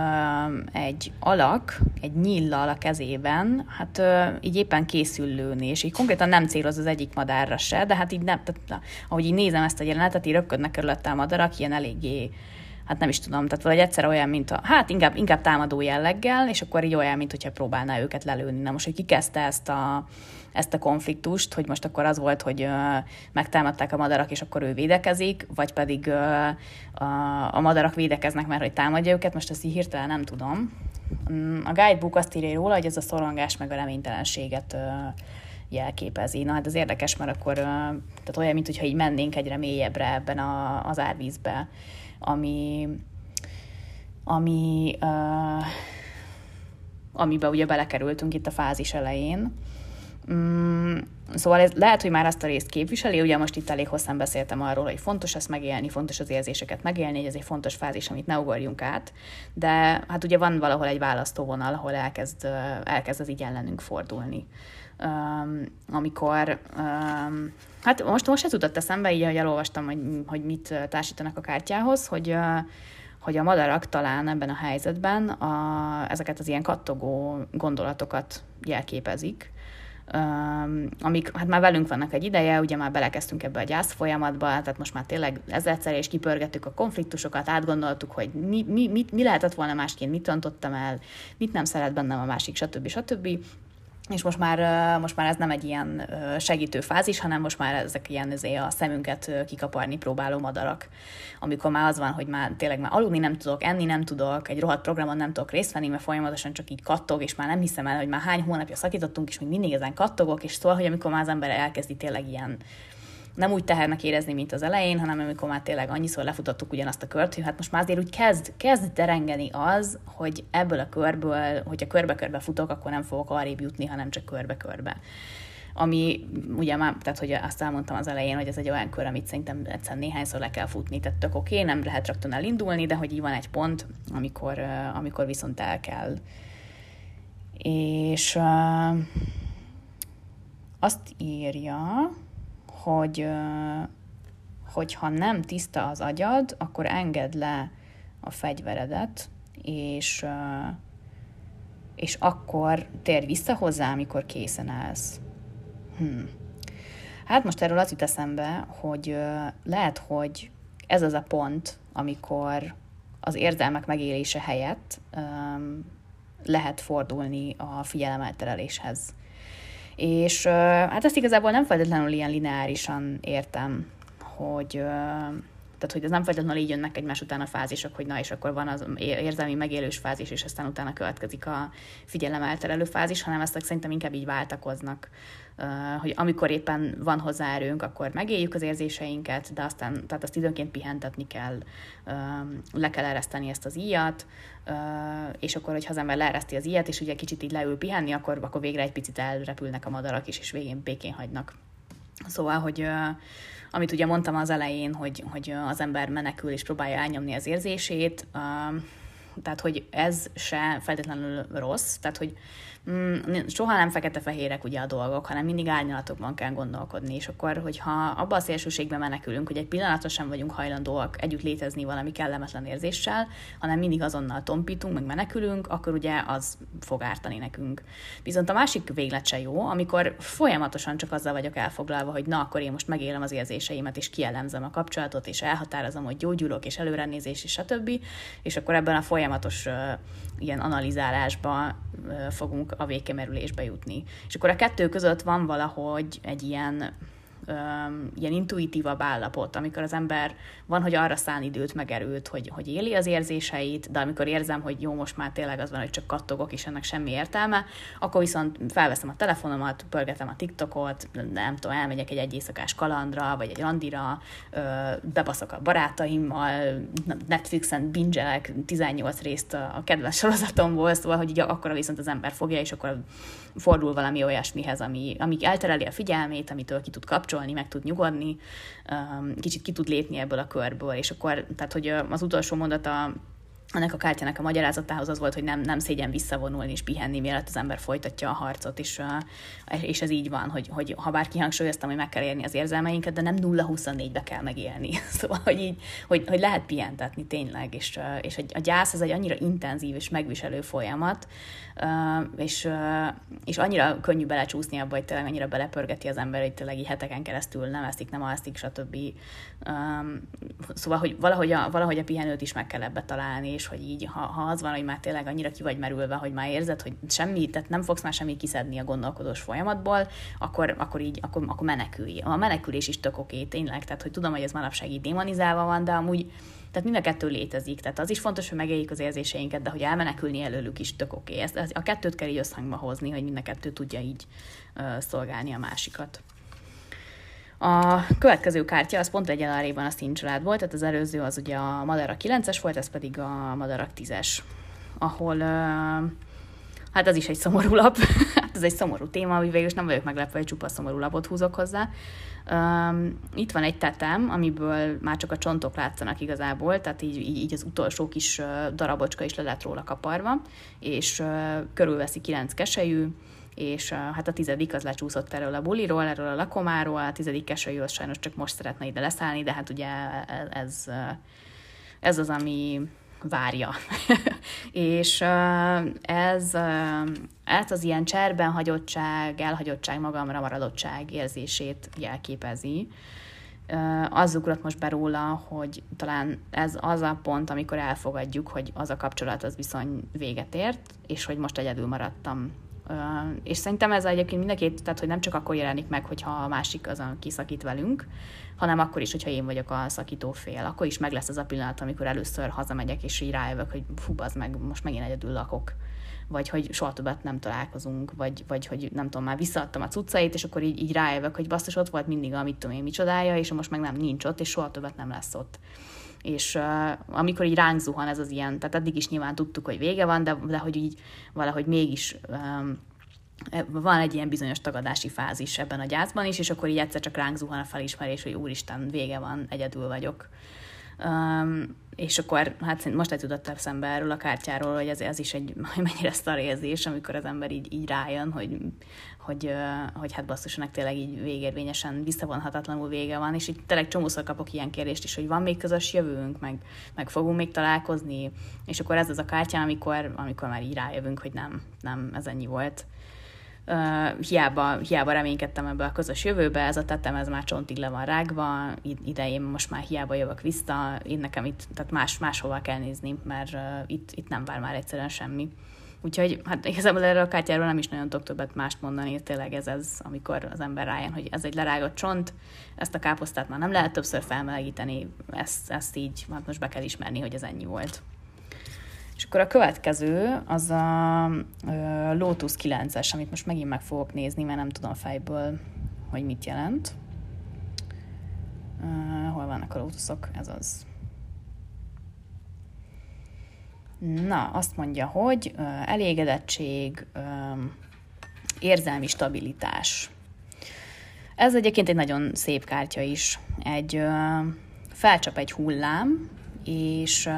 egy alak, egy nyillal a kezében, hát így éppen készül lőni, és így konkrétan nem céloz az egyik madárra se, de hát így nem, tehát, ahogy így nézem ezt a jelenetet, így röpködnek körülötte a madarak, ilyen eléggé hát nem is tudom, tehát valahogy egyszer olyan, mint a, hát inkább, inkább támadó jelleggel, és akkor így olyan, mint hogyha próbálná őket lelőni. Na most, hogy ki kezdte ezt a, ezt a konfliktust, hogy most akkor az volt, hogy megtámadták a madarak, és akkor ő védekezik, vagy pedig a, a madarak védekeznek, mert hogy támadja őket, most ezt így hirtelen nem tudom. Mm, a guidebook azt írja róla, hogy ez a szorongás meg a reménytelenséget jelképezi. Na hát ez érdekes, mert akkor tehát olyan, mint hogyha így mennénk egyre mélyebbre ebben a, az árvízbe, ami, ami uh, amiben ugye belekerültünk itt a fázis elején, Mm, szóval ez lehet, hogy már azt a részt képviseli, ugye most itt elég hosszan beszéltem arról, hogy fontos ezt megélni, fontos az érzéseket megélni, hogy ez egy fontos fázis, amit ne ugorjunk át, de hát ugye van valahol egy választóvonal, ahol elkezd, elkezd az így ellenünk fordulni. Um, amikor, hát most, most ez jutott eszembe, így, hogy elolvastam, hogy, hogy mit társítanak a kártyához, hogy hogy a madarak talán ebben a helyzetben a, ezeket az ilyen kattogó gondolatokat jelképezik, amik hát már velünk vannak egy ideje, ugye már belekezdtünk ebbe a gyász folyamatba, tehát most már tényleg ezzel és kipörgettük a konfliktusokat, átgondoltuk, hogy mi, mi, mi, mi lehetett volna másként, mit rontottam el, mit nem szeret bennem a másik, stb. stb és most már, most már ez nem egy ilyen segítő fázis, hanem most már ezek ilyen ezért a szemünket kikaparni próbáló madarak. Amikor már az van, hogy már tényleg már aludni nem tudok, enni nem tudok, egy rohadt programon nem tudok részt venni, mert folyamatosan csak így kattog, és már nem hiszem el, hogy már hány hónapja szakítottunk, és még mindig ezen kattogok, és szóval, hogy amikor már az ember elkezdi tényleg ilyen nem úgy tehernek érezni, mint az elején, hanem amikor már tényleg annyiszor lefutottuk ugyanazt a kört, hogy hát most már azért úgy kezd, kezd terengeni az, hogy ebből a körből, hogyha körbe-körbe futok, akkor nem fogok arrébb jutni, hanem csak körbe-körbe ami ugye már, tehát hogy azt elmondtam az elején, hogy ez egy olyan kör, amit szerintem egyszer néhányszor le kell futni, tehát tök oké, okay, nem lehet rögtön elindulni, de hogy így van egy pont, amikor, amikor viszont el kell. És azt írja, hogy hogyha nem tiszta az agyad, akkor engedd le a fegyveredet, és, és akkor térj vissza hozzá, amikor készen állsz. Hmm. Hát most erről az jut eszembe, hogy lehet, hogy ez az a pont, amikor az érzelmek megélése helyett um, lehet fordulni a figyelemeltereléshez. És hát ezt igazából nem feltétlenül ilyen lineárisan értem, hogy tehát, hogy ez nem feltétlenül így jönnek egymás után a fázisok, hogy na, és akkor van az érzelmi megélős fázis, és aztán utána következik a figyelem elterelő fázis, hanem ezt szerintem inkább így váltakoznak hogy amikor éppen van hozzá erőnk, akkor megéljük az érzéseinket, de aztán, tehát azt időnként pihentetni kell, le kell ereszteni ezt az íjat, és akkor, hogyha az ember leereszti az íjat, és ugye kicsit így leül pihenni, akkor, akkor végre egy picit elrepülnek a madarak is, és végén békén hagynak. Szóval, hogy amit ugye mondtam az elején, hogy, hogy az ember menekül és próbálja elnyomni az érzését, Tehát, hogy ez se feltétlenül rossz, tehát, hogy soha nem fekete-fehérek ugye a dolgok, hanem mindig árnyalatokban kell gondolkodni, és akkor, hogyha abba a szélsőségbe menekülünk, hogy egy pillanatra sem vagyunk hajlandóak együtt létezni valami kellemetlen érzéssel, hanem mindig azonnal tompítunk, meg menekülünk, akkor ugye az fog ártani nekünk. Viszont a másik véglet se jó, amikor folyamatosan csak azzal vagyok elfoglalva, hogy na, akkor én most megélem az érzéseimet, és kielemzem a kapcsolatot, és elhatározom, hogy gyógyulok, és előrenézés, és stb. És akkor ebben a folyamatos uh, ilyen analizálásba uh, fogunk a végkemerülésbe jutni. És akkor a kettő között van valahogy egy ilyen ilyen intuitívabb állapot, amikor az ember van, hogy arra szán időt, meg erőt, hogy, hogy éli az érzéseit, de amikor érzem, hogy jó, most már tényleg az van, hogy csak kattogok, és ennek semmi értelme, akkor viszont felveszem a telefonomat, pörgetem a TikTokot, nem tudom, elmegyek egy egy éjszakás kalandra, vagy egy randira, bebaszok a barátaimmal, Netflixen bingelek 18 részt a kedves sorozatomból, szóval, hogy így akkor viszont az ember fogja, és akkor fordul valami olyasmihez, ami, ami eltereli a figyelmét, amitől ki tud kapcsolni, meg tud nyugodni, kicsit ki tud lépni ebből a körből, és akkor, tehát hogy az utolsó mondata ennek a kártyának a magyarázatához az volt, hogy nem, nem szégyen visszavonulni és pihenni, mielőtt az ember folytatja a harcot, és, és ez így van, hogy, hogy ha bár kihangsúlyoztam, hogy meg kell érni az érzelmeinket, de nem 0-24-be kell megélni. Szóval, hogy így, hogy, hogy lehet pihentetni tényleg, és, és a gyász az egy annyira intenzív és megviselő folyamat, és, és annyira könnyű belecsúszni abba, hogy tényleg annyira belepörgeti az ember, hogy tényleg így heteken keresztül nem eszik, nem alszik, stb. Szóval, hogy valahogy a, valahogy a pihenőt is meg kell ebbe találni, és hogy így, ha, ha az van, hogy már tényleg annyira ki vagy merülve, hogy már érzed, hogy semmi, tehát nem fogsz már semmit kiszedni a gondolkodós folyamatból, akkor, akkor így, akkor, akkor menekülj. A menekülés is tök oké, tényleg, tehát hogy tudom, hogy ez manapság így démonizálva van, de amúgy tehát mind a kettő létezik. Tehát az is fontos, hogy megéljük az érzéseinket, de hogy elmenekülni előlük is tök oké. Ezt, a kettőt kell így összhangba hozni, hogy mind a kettő tudja így uh, szolgálni a másikat. A következő kártya az pont egy a szín család volt, tehát az előző az ugye a Madara 9-es volt, ez pedig a Madara 10-es, ahol hát az is egy szomorú lap, hát ez egy szomorú téma, hogy végül nem vagyok meglepve, hogy csupa szomorú lapot húzok hozzá. Itt van egy tetem, amiből már csak a csontok látszanak igazából, tehát így, így, az utolsó kis darabocska is le lett róla kaparva, és körülveszi kilenc keselyű, és hát a tizedik az lecsúszott erről a buliról, erről a lakomáról, a tizedik keselyű az sajnos csak most szeretne ide leszállni, de hát ugye ez, ez az, ami várja. és ez, ez az ilyen cserben hagyottság, elhagyottság, magamra maradottság érzését jelképezi. Az ugrott most be róla, hogy talán ez az a pont, amikor elfogadjuk, hogy az a kapcsolat az viszony véget ért, és hogy most egyedül maradtam és szerintem ez egyébként mind a két, tehát hogy nem csak akkor jelenik meg, hogyha a másik az, aki szakít velünk, hanem akkor is, hogyha én vagyok a szakító fél. Akkor is meg lesz az a pillanat, amikor először hazamegyek, és így rájövök, hogy fú, az meg, most megint egyedül lakok vagy hogy soha többet nem találkozunk, vagy, vagy hogy nem tudom, már visszaadtam a cuccait, és akkor így, így rájövök, hogy basszus, ott volt mindig a mit tudom én micsodája, és most meg nem nincs ott, és soha többet nem lesz ott. És uh, amikor így ránk zuhan ez az ilyen, tehát addig is nyilván tudtuk, hogy vége van, de, de hogy így valahogy mégis um, van egy ilyen bizonyos tagadási fázis ebben a gyászban is, és akkor így egyszer csak ránk zuhan a felismerés, hogy úristen, vége van, egyedül vagyok. Um, és akkor hát most tudott eszembe erről a kártyáról, hogy ez, ez is egy mennyire szar érzés, amikor az ember így, így rájön, hogy, hogy, hogy hát basszusanak tényleg így végérvényesen visszavonhatatlanul vége van, és így tényleg csomószor kapok ilyen kérdést is, hogy van még közös jövőnk, meg, meg fogunk még találkozni, és akkor ez az a kártya, amikor, amikor már így rájövünk, hogy nem, nem, ez ennyi volt. Uh, hiába, hiába reménykedtem ebbe a közös jövőbe, ez a tetem, ez már csontig le van rágva, idején most már hiába jövök vissza, én nekem itt, tehát más, máshova kell nézni, mert uh, itt, itt nem vár már egyszerűen semmi. Úgyhogy hát igazából erről a kártyáról nem is nagyon tudok többet mást mondani, tényleg ez az, amikor az ember rájön, hogy ez egy lerágott csont, ezt a káposztát már nem lehet többször felmelegíteni, ezt, ezt így, hát most be kell ismerni, hogy ez ennyi volt. És akkor a következő az a Lotus 9-es, amit most megint meg fogok nézni, mert nem tudom fejből, hogy mit jelent. Hol vannak a Lotusok? Ez az. Na, azt mondja, hogy elégedettség, érzelmi stabilitás. Ez egyébként egy nagyon szép kártya is. Egy felcsap egy hullám, és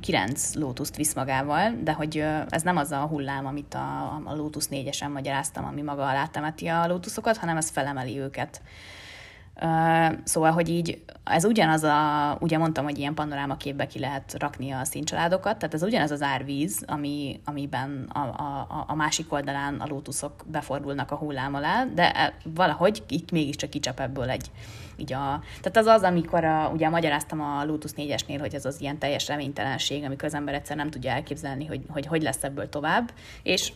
kilenc lótuszt visz magával, de hogy ez nem az a hullám, amit a, a Lotus 4-esen magyaráztam, ami maga alá temeti a lótuszokat, hanem ez felemeli őket. Szóval, hogy így ez ugyanaz a, ugye mondtam, hogy ilyen panorámaképbe ki lehet rakni a színcsaládokat, tehát ez ugyanaz az árvíz, ami, amiben a, a, a másik oldalán a lótuszok befordulnak a hullám alá, de e, valahogy itt mégiscsak kicsap ebből egy, így a, tehát az az, amikor a, ugye magyaráztam a Lotus 4-esnél, hogy ez az ilyen teljes reménytelenség, amikor az ember egyszer nem tudja elképzelni, hogy hogy, hogy lesz ebből tovább, és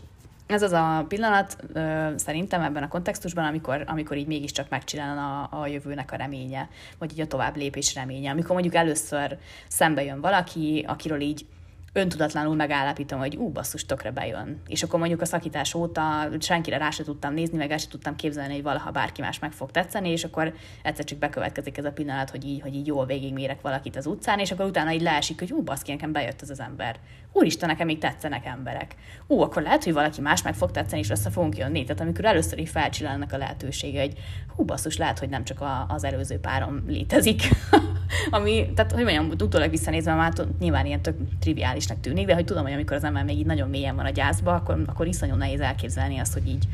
ez az a pillanat ö, szerintem ebben a kontextusban, amikor, amikor így mégiscsak megcsinál a, a jövőnek a reménye, vagy így a tovább lépés reménye. Amikor mondjuk először szembe jön valaki, akiről így öntudatlanul megállapítom, hogy ú, basszus, tökre bejön. És akkor mondjuk a szakítás óta senkire rá se tudtam nézni, meg el sem tudtam képzelni, hogy valaha bárki más meg fog tetszeni, és akkor egyszer csak bekövetkezik ez a pillanat, hogy így, hogy így jól végigmérek valakit az utcán, és akkor utána így leesik, hogy ú, baszki, nekem bejött ez az ember. Úristen, nekem még tetszenek emberek. Ú, akkor lehet, hogy valaki más meg fog tetszeni, és össze fogunk jönni. Tehát amikor először is felcsillannak a lehetősége, hogy hú, basszus, lehet, hogy nem csak a, az előző párom létezik. Ami, tehát, hogy mondjam, utólag visszanézve már nyilván ilyen tök triviálisnak tűnik, de hogy tudom, hogy amikor az ember még így nagyon mélyen van a gyászba, akkor, akkor iszonyú nehéz elképzelni azt, hogy így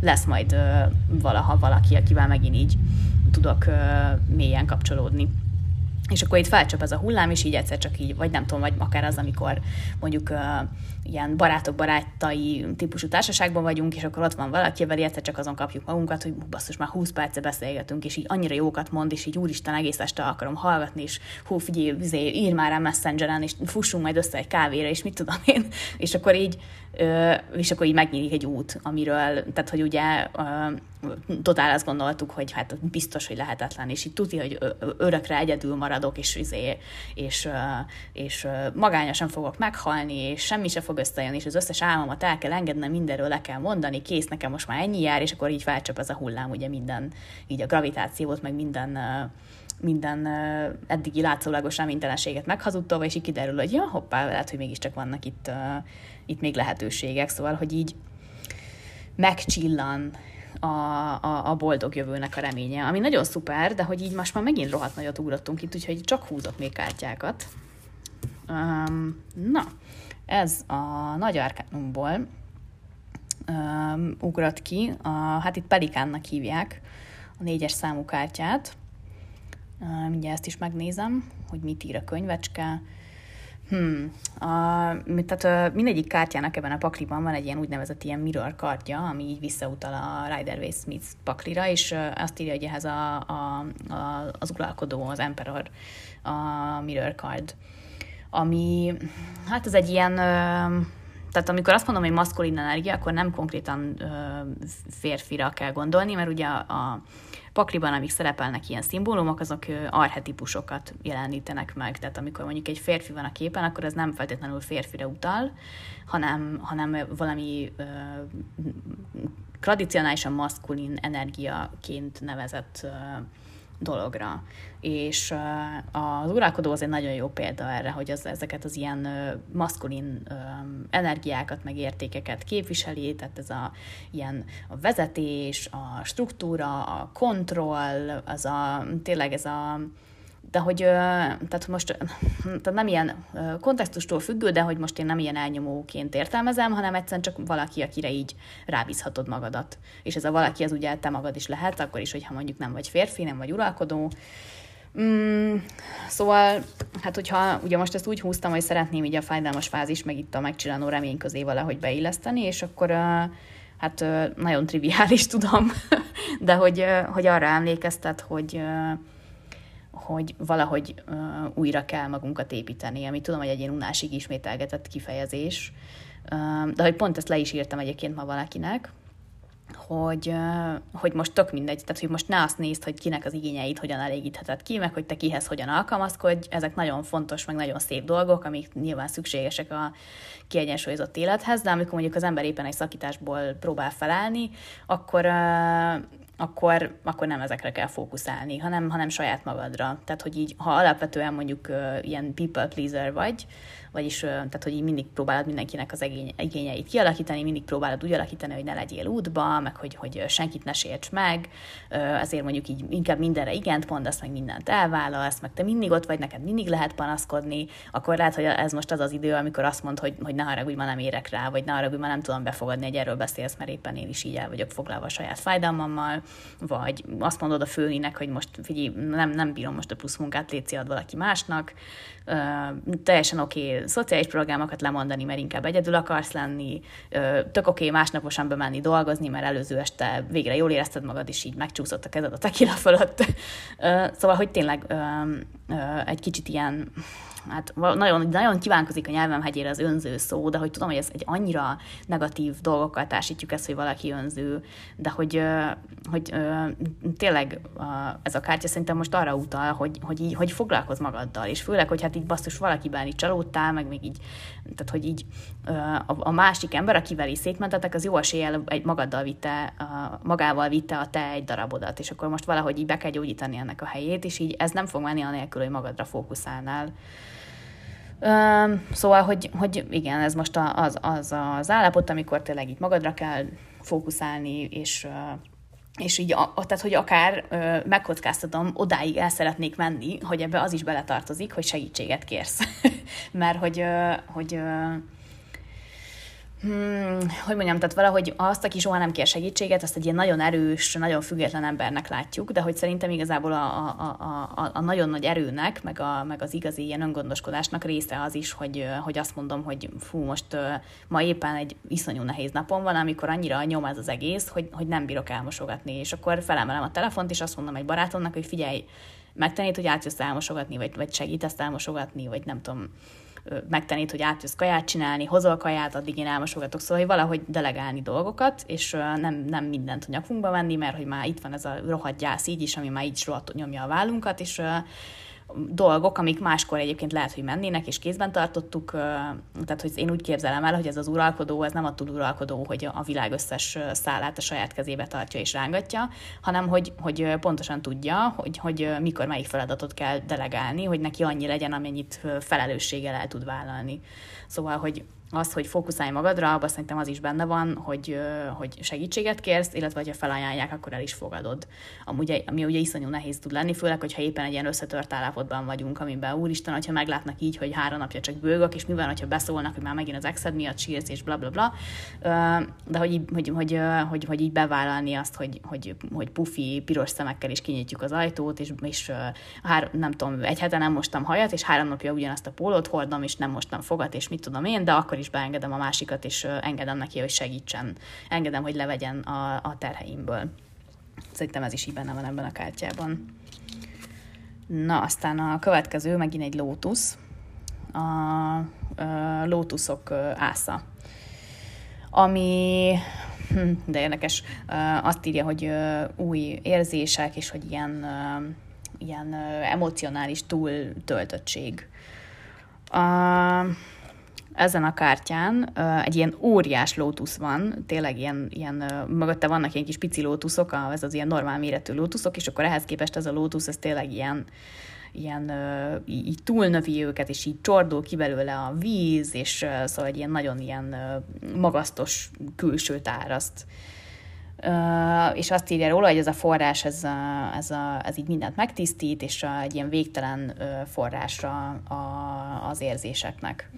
lesz majd ö, valaha valaki, akivel megint így tudok ö, mélyen kapcsolódni. És akkor itt felcsap ez a hullám, és így egyszer csak így, vagy nem tudom, vagy akár az, amikor mondjuk uh, ilyen barátok barátai típusú társaságban vagyunk, és akkor ott van valaki, vagy egyszer csak azon kapjuk magunkat, hogy basszus, már 20 perce beszélgetünk, és így annyira jókat mond, és így úristen, egész este akarom hallgatni, és hú, figyelj, izé, ír már rá messengeren, és fussunk majd össze egy kávéra, és mit tudom én, és akkor így, és akkor így megnyílik egy út, amiről, tehát hogy ugye totál azt gondoltuk, hogy hát biztos, hogy lehetetlen, és így tudja, hogy örökre egyedül maradok, és, izé, és, és magányosan fogok meghalni, és semmi se fog összejönni, és az összes álmomat el kell engednem, mindenről le kell mondani, kész, nekem most már ennyi jár, és akkor így felcsap ez a hullám, ugye minden, így a gravitációt, meg minden minden eddigi látszólagos reménytelenséget meghazudtolva, és így kiderül, hogy ja, hoppá, lehet, hogy mégiscsak vannak itt, itt még lehetőségek, szóval, hogy így megcsillan a, a, a boldog jövőnek a reménye, ami nagyon szuper, de hogy így most már megint rohadt nagyot ugrottunk itt, úgyhogy csak húzok még kártyákat. Um, na, ez a nagy arkánumból um, ugrott ki, a, hát itt Pelikánnak hívják a négyes számú kártyát. Uh, mindjárt ezt is megnézem, hogy mit ír a könyvecske. Hmm. A, tehát a, mindegyik kártyának ebben a pakliban van egy ilyen úgynevezett ilyen mirror kártya, ami így visszautal a Rider Waite Smith paklira, és azt írja, hogy ehhez a, a, a, az uralkodó, az Emperor, a mirror card, ami, hát ez egy ilyen, tehát amikor azt mondom, hogy maszkulin energia, akkor nem konkrétan férfira kell gondolni, mert ugye a, a pakliban, amik szerepelnek ilyen szimbólumok, azok arhetipusokat jelenítenek meg. Tehát amikor mondjuk egy férfi van a képen, akkor ez nem feltétlenül férfire utal, hanem, hanem valami ö, tradicionálisan maszkulin energiaként nevezett ö, dologra. És az uralkodó az egy nagyon jó példa erre, hogy az, ezeket az ilyen maszkulin energiákat, meg értékeket képviseli, tehát ez a ilyen a vezetés, a struktúra, a kontroll, az a tényleg ez a de hogy tehát most tehát nem ilyen kontextustól függő, de hogy most én nem ilyen elnyomóként értelmezem, hanem egyszerűen csak valaki, akire így rábízhatod magadat. És ez a valaki az ugye te magad is lehet, akkor is, hogyha mondjuk nem vagy férfi, nem vagy uralkodó. Mm, szóval, hát hogyha ugye most ezt úgy húztam, hogy szeretném így a fájdalmas fázis, meg itt a megcsillanó remény közé valahogy beilleszteni, és akkor hát nagyon triviális tudom, de hogy, hogy arra emlékeztet, hogy hogy valahogy uh, újra kell magunkat építeni, ami tudom, hogy egy ilyen unásig ismételgetett kifejezés, uh, de hogy pont ezt le is írtam egyébként ma valakinek, hogy, uh, hogy most tök mindegy, tehát hogy most ne azt nézd, hogy kinek az igényeit hogyan elégítheted ki, meg hogy te kihez hogyan alkalmazkodj, ezek nagyon fontos, meg nagyon szép dolgok, amik nyilván szükségesek a kiegyensúlyozott élethez, de amikor mondjuk az ember éppen egy szakításból próbál felállni, akkor, uh, akkor, akkor nem ezekre kell fókuszálni, hanem, hanem saját magadra. Tehát, hogy így, ha alapvetően mondjuk uh, ilyen people pleaser vagy, vagyis tehát, hogy így mindig próbálod mindenkinek az igényeit kialakítani, mindig próbálod úgy alakítani, hogy ne legyél útba, meg hogy, hogy senkit ne sérts meg, ezért mondjuk így inkább mindenre igent mondasz, meg mindent elválasz, meg te mindig ott vagy, neked mindig lehet panaszkodni, akkor lehet, hogy ez most az az idő, amikor azt mond, hogy, hogy ne haragudj, ma nem érek rá, vagy ne haragudj, ma nem tudom befogadni, hogy erről beszélsz, mert éppen én is így el vagyok foglalva a saját fájdalmammal, vagy azt mondod a főninek, hogy most figyelj, nem, nem bírom most a plusz munkát, létszi ad valaki másnak, teljesen oké okay, szociális programokat lemondani, mert inkább egyedül akarsz lenni, tök oké másnaposan bemenni dolgozni, mert előző este végre jól érezted magad, és így megcsúszott a kezed a tequila fölött. Szóval, hogy tényleg egy kicsit ilyen hát nagyon, nagyon kívánkozik a nyelvem hegyére az önző szó, de hogy tudom, hogy ez egy annyira negatív dolgokkal társítjuk ezt, hogy valaki önző, de hogy, hogy tényleg ez a kártya szerintem most arra utal, hogy, hogy, így, hogy foglalkozz magaddal, és főleg, hogy hát így basszus valakiben így csalódtál, meg még így, tehát hogy így a, másik ember, akivel is szétmentetek, az jó eséllyel egy magaddal vitte, magával vitte a te egy darabodat, és akkor most valahogy így be kell gyógyítani ennek a helyét, és így ez nem fog menni anélkül, hogy magadra fókuszálnál. Szóval, hogy, hogy igen, ez most az, az az állapot, amikor tényleg így magadra kell fókuszálni, és és így, tehát, hogy akár ö, megkockáztatom, odáig el szeretnék menni, hogy ebbe az is beletartozik, hogy segítséget kérsz. Mert hogy, ö, hogy ö, hmm, hogy mondjam, tehát valahogy azt, aki soha nem kér segítséget, azt egy ilyen nagyon erős, nagyon független embernek látjuk, de hogy szerintem igazából a, a, a, a nagyon nagy erőnek, meg, a, meg az igazi ilyen öngondoskodásnak része az is, hogy, hogy azt mondom, hogy fú, most ma éppen egy iszonyú nehéz napom van, amikor annyira nyom ez az egész, hogy, hogy nem bírok elmosogatni, és akkor felemelem a telefont, és azt mondom egy barátomnak, hogy figyelj, megtanít, hogy átjössz elmosogatni, vagy, vagy segítesz elmosogatni, vagy nem tudom, megtanít, hogy átjössz kaját csinálni, hozol kaját, addig én elmosogatok, szóval hogy valahogy delegálni dolgokat, és nem, nem mindent a nyakunkba venni, mert hogy már itt van ez a rohadt gyász így is, ami már így is rohadt nyomja a vállunkat, és dolgok, amik máskor egyébként lehet, hogy mennének, és kézben tartottuk, tehát hogy én úgy képzelem el, hogy ez az uralkodó, ez nem attól uralkodó, hogy a világ összes szállát a saját kezébe tartja és rángatja, hanem hogy, hogy pontosan tudja, hogy, hogy mikor melyik feladatot kell delegálni, hogy neki annyi legyen, amennyit felelősséggel el tud vállalni. Szóval, hogy az, hogy fókuszálj magadra, abban szerintem az is benne van, hogy, hogy segítséget kérsz, illetve ha felajánlják, akkor el is fogadod. Amúgy, ami ugye iszonyú nehéz tud lenni, főleg, hogyha éppen egy ilyen összetört állapotban vagyunk, amiben úristen, hogyha meglátnak így, hogy három napja csak bőgök, és mi van, hogyha beszólnak, hogy már megint az exed miatt sírsz, és bla bla bla. De hogy, hogy, hogy, hogy, hogy így bevállalni azt, hogy, hogy, hogy pufi, piros szemekkel is kinyitjuk az ajtót, és, és hár, nem tudom, egy hete nem mostam hajat, és három napja ugyanazt a pólót hordom, és nem mostam fogat, és mit tudom én, de akkor is beengedem a másikat, és engedem neki, hogy segítsen. Engedem, hogy levegyen a, a terheimből. Szerintem ez is így benne van ebben a kártyában. Na, aztán a következő megint egy lótusz. A, a lótuszok ásza. Ami hm, de érdekes, azt írja, hogy új érzések, és hogy ilyen, ilyen emocionális túltöltöttség ezen a kártyán egy ilyen óriás lótusz van, tényleg ilyen, ilyen mögötte vannak ilyen kis pici lótuszok, ez az ilyen normál méretű lótuszok, és akkor ehhez képest ez a lótusz, ez tényleg ilyen, ilyen így túlnövi őket, és így csordul ki belőle a víz, és szóval egy ilyen nagyon ilyen magasztos külsőt áraszt. És azt írja róla, hogy ez a forrás, ez, a, ez, a, ez így mindent megtisztít, és a, egy ilyen végtelen forrásra az érzéseknek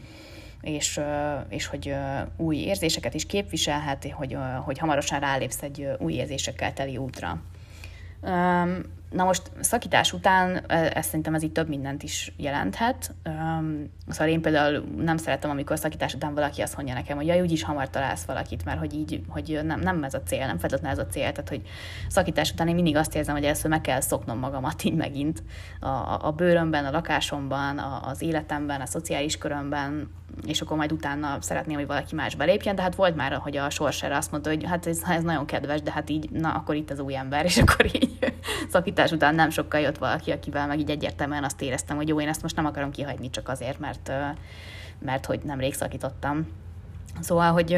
és, és hogy új érzéseket is képviselhet, hogy, hogy hamarosan rálépsz egy új érzésekkel teli útra. Na most szakítás után ez szerintem ez így több mindent is jelenthet. Szóval én például nem szeretem, amikor szakítás után valaki azt mondja nekem, hogy jaj, úgyis hamar találsz valakit, mert hogy így, hogy nem, nem ez a cél, nem feltétlenül ez a cél. Tehát, hogy szakítás után én mindig azt érzem, hogy először meg kell szoknom magamat így megint a, a bőrömben, a lakásomban, a, az életemben, a szociális körömben, és akkor majd utána szeretném, hogy valaki más belépjen, de hát volt már, hogy a sors erre azt mondta, hogy hát ez, ez nagyon kedves, de hát így, na akkor itt az új ember, és akkor így szakítás után nem sokkal jött valaki, akivel meg így egyértelműen azt éreztem, hogy jó, én ezt most nem akarom kihagyni csak azért, mert, mert hogy nemrég szakítottam. Szóval, hogy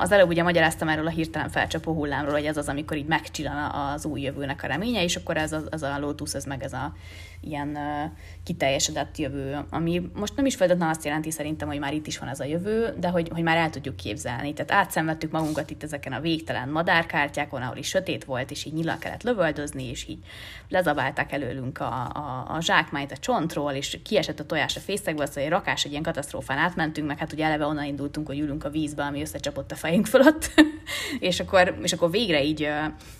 az előbb ugye magyaráztam erről a hirtelen felcsapó hullámról, hogy ez az, amikor így megcsillan az új jövőnek a reménye, és akkor ez a, az a Lotus, ez meg ez a ilyen kiteljesedett jövő, ami most nem is feltétlenül azt jelenti szerintem, hogy már itt is van ez a jövő, de hogy, hogy már el tudjuk képzelni. Tehát átszenvedtük magunkat itt ezeken a végtelen madárkártyákon, ahol is sötét volt, és így nyilak kellett lövöldözni, és így lezabálták előlünk a, a, a zsákmányt a csontról, és kiesett a tojás a fészekből, szóval egy rakás egy ilyen katasztrófán átmentünk, meg hát ugye eleve onnan indultunk, hogy ülünk a vízbe, ami összecsapott a fejünk fölött, és, akkor, és akkor végre így,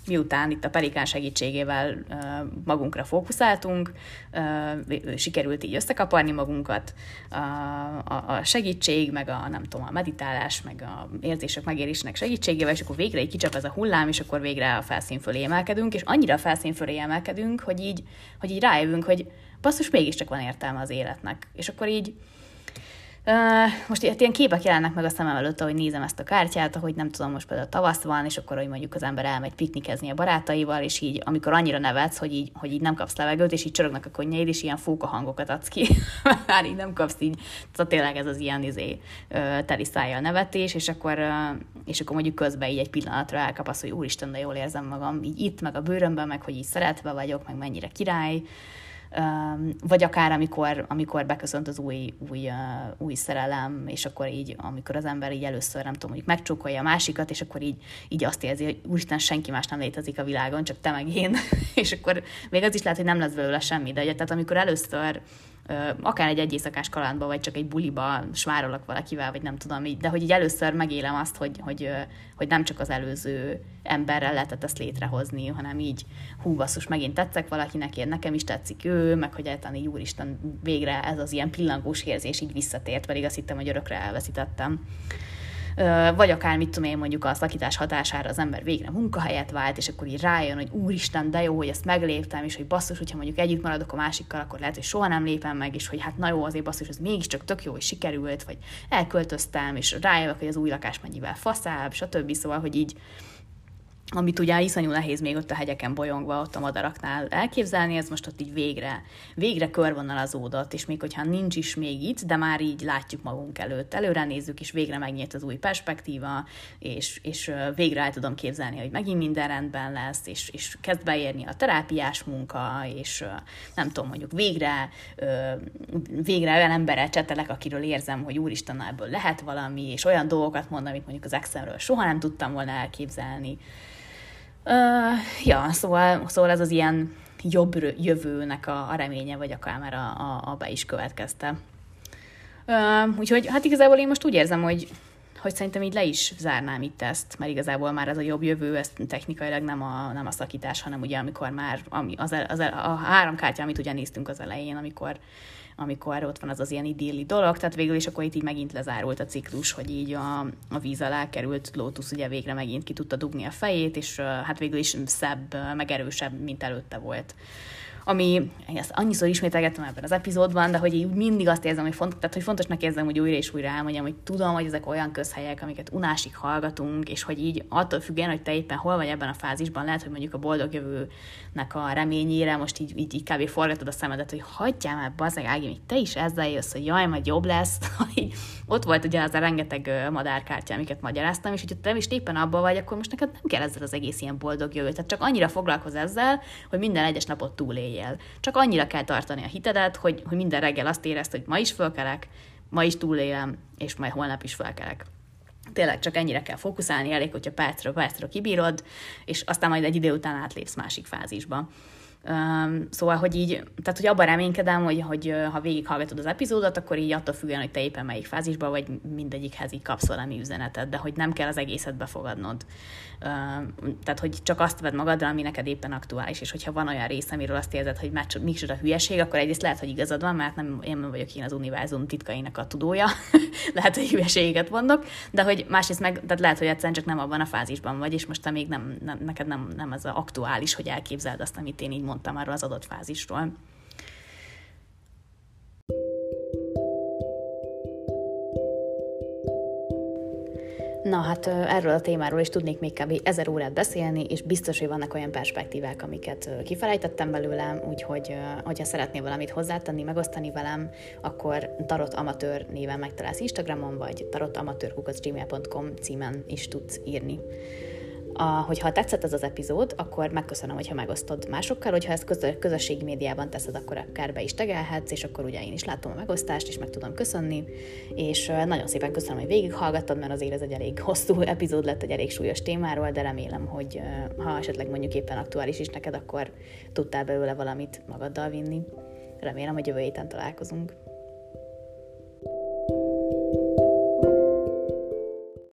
miután itt a pelikán segítségével magunkra fókuszáltunk, sikerült így összekaparni magunkat, a, a, segítség, meg a nem tudom, a meditálás, meg a érzések megérésének segítségével, és akkor végre így kicsap ez a hullám, és akkor végre a felszín fölé emelkedünk, és annyira a felszín fölé emelkedünk, hogy így, hogy így rájövünk, hogy basszus, mégiscsak van értelme az életnek. És akkor így most hát ilyen képek jelennek meg a szemem előtt, ahogy nézem ezt a kártyát, ahogy nem tudom, most például tavasz van, és akkor, hogy mondjuk az ember elmegy piknikezni a barátaival, és így, amikor annyira nevetsz, hogy így, hogy így nem kapsz levegőt, és így csorognak a konnyaid, és ilyen fóka hangokat adsz ki, már így nem kapsz így, tehát tényleg ez az ilyen izé, teli szájjal nevetés, és akkor, és akkor mondjuk közben így egy pillanatra elkapasz, hogy úristen, de jól érzem magam, így itt, meg a bőrömben, meg hogy így szeretve vagyok, meg mennyire király, vagy akár amikor, amikor beköszönt az új, új, új szerelem, és akkor így, amikor az ember így először, nem tudom, mondjuk megcsókolja a másikat, és akkor így, így azt érzi, hogy úristen, senki más nem létezik a világon, csak te meg én, és akkor még az is lehet, hogy nem lesz belőle semmi, de tehát amikor először akár egy egyészakás kalandba, vagy csak egy buliba smárolok valakivel, vagy nem tudom így, de hogy így először megélem azt, hogy, hogy, hogy nem csak az előző emberrel lehetett ezt létrehozni, hanem így hú, basszus, megint tetszek valakinek, én nekem is tetszik ő, meg hogy egyáltalán így úristen, végre ez az ilyen pillangós érzés így visszatért, pedig azt hittem, hogy örökre elveszítettem vagy akár mit tudom én mondjuk a szakítás hatására az ember végre munkahelyet vált, és akkor így rájön, hogy úristen, de jó, hogy ezt megléptem, és hogy basszus, hogyha mondjuk együtt maradok a másikkal, akkor lehet, hogy soha nem lépem meg, és hogy hát na jó, azért basszus, ez mégiscsak tök jó, hogy sikerült, vagy elköltöztem, és rájövök, hogy az új lakás mennyivel faszább, stb. Szóval, hogy így amit ugye iszonyú nehéz még ott a hegyeken bolyongva, ott a madaraknál elképzelni, ez most ott így végre, végre körvonalazódott, és még hogyha nincs is még itt, de már így látjuk magunk előtt, előre nézzük, és végre megnyílt az új perspektíva, és, és végre el tudom képzelni, hogy megint minden rendben lesz, és, és kezd beérni a terápiás munka, és nem tudom, mondjuk végre, végre olyan emberrel csetelek, akiről érzem, hogy úristen, ebből lehet valami, és olyan dolgokat mond, amit mondjuk az Excelről soha nem tudtam volna elképzelni. Uh, ja, szóval, szóval ez az ilyen jobb jövőnek a, a reménye, vagy akár már a, a, a be is következte. Uh, úgyhogy hát igazából én most úgy érzem, hogy, hogy szerintem így le is zárnám itt ezt, mert igazából már ez a jobb jövő, ez technikailag nem a, nem a szakítás, hanem ugye amikor már ami az, az, a három kártya, amit ugye néztünk az elején, amikor amikor ott van az az ilyen idilli dolog, tehát végül is akkor itt így megint lezárult a ciklus, hogy így a, a víz alá került Lotus ugye végre megint ki tudta dugni a fejét, és hát végül is szebb, meg erősebb, mint előtte volt. Ami ezt annyiszor ismételgettem ebben az epizódban, de hogy így mindig azt érzem, hogy, font, tehát, hogy fontosnak érzem, hogy újra és újra elmondjam, hogy tudom, hogy ezek olyan közhelyek, amiket unásig hallgatunk, és hogy így attól függően, hogy te éppen hol vagy ebben a fázisban, lehet, hogy mondjuk a boldog jövőnek a reményére most így, így, így kb. forgatod a szemedet, hogy hagyjál már, bazeg, Ági, még te is ezzel jössz, hogy jaj, majd jobb lesz. Ott volt ugye az a rengeteg madárkártya, amiket magyaráztam, és hogyha te is éppen abban vagy, akkor most neked nem kell ezzel az egész ilyen boldog jövő. Tehát csak annyira foglalkoz ezzel, hogy minden egyes napot túléljél. Csak annyira kell tartani a hitedet, hogy, hogy minden reggel azt érezd, hogy ma is fölkelek, ma is túlélem, és majd holnap is fölkelek tényleg csak ennyire kell fókuszálni, elég, hogyha percről percről kibírod, és aztán majd egy idő után átlépsz másik fázisba. Um, szóval, hogy így, tehát hogy abban reménykedem, hogy, hogy ha végighallgatod az epizódot, akkor így attól függően, hogy te éppen melyik fázisban vagy, mindegyikhez így kapsz valami üzenetet, de hogy nem kell az egészet befogadnod. Um, tehát, hogy csak azt vedd magadra, ami neked éppen aktuális, és hogyha van olyan rész, amiről azt érzed, hogy már csak micsoda hülyeség, akkor egyrészt lehet, hogy igazad van, mert nem én nem vagyok én az univerzum titkainak a tudója, lehet, hogy hülyeséget mondok, de hogy másrészt meg, tehát lehet, hogy egyszerűen csak nem abban a fázisban vagy, és most te még nem, nem neked nem, nem az aktuális, hogy elképzeld azt, amit én így mondtam arról az adott fázisról. Na hát erről a témáról is tudnék még kb. ezer órát beszélni, és biztos, hogy vannak olyan perspektívák, amiket kifelejtettem belőlem, úgyhogy hogyha szeretnél valamit hozzátenni, megosztani velem, akkor Tarot Amatőr néven megtalálsz Instagramon, vagy tarotamatőr.gmail.com címen is tudsz írni. A, hogyha tetszett ez az epizód, akkor megköszönöm, hogyha megosztod másokkal, hogyha ezt közö, közösségi médiában teszed, akkor akár be is tegelhetsz, és akkor ugye én is látom a megosztást, és meg tudom köszönni, és nagyon szépen köszönöm, hogy végighallgattad, mert azért ez egy elég hosszú epizód lett egy elég súlyos témáról, de remélem, hogy ha esetleg mondjuk éppen aktuális is neked, akkor tudtál belőle valamit magaddal vinni. Remélem, hogy jövő héten találkozunk.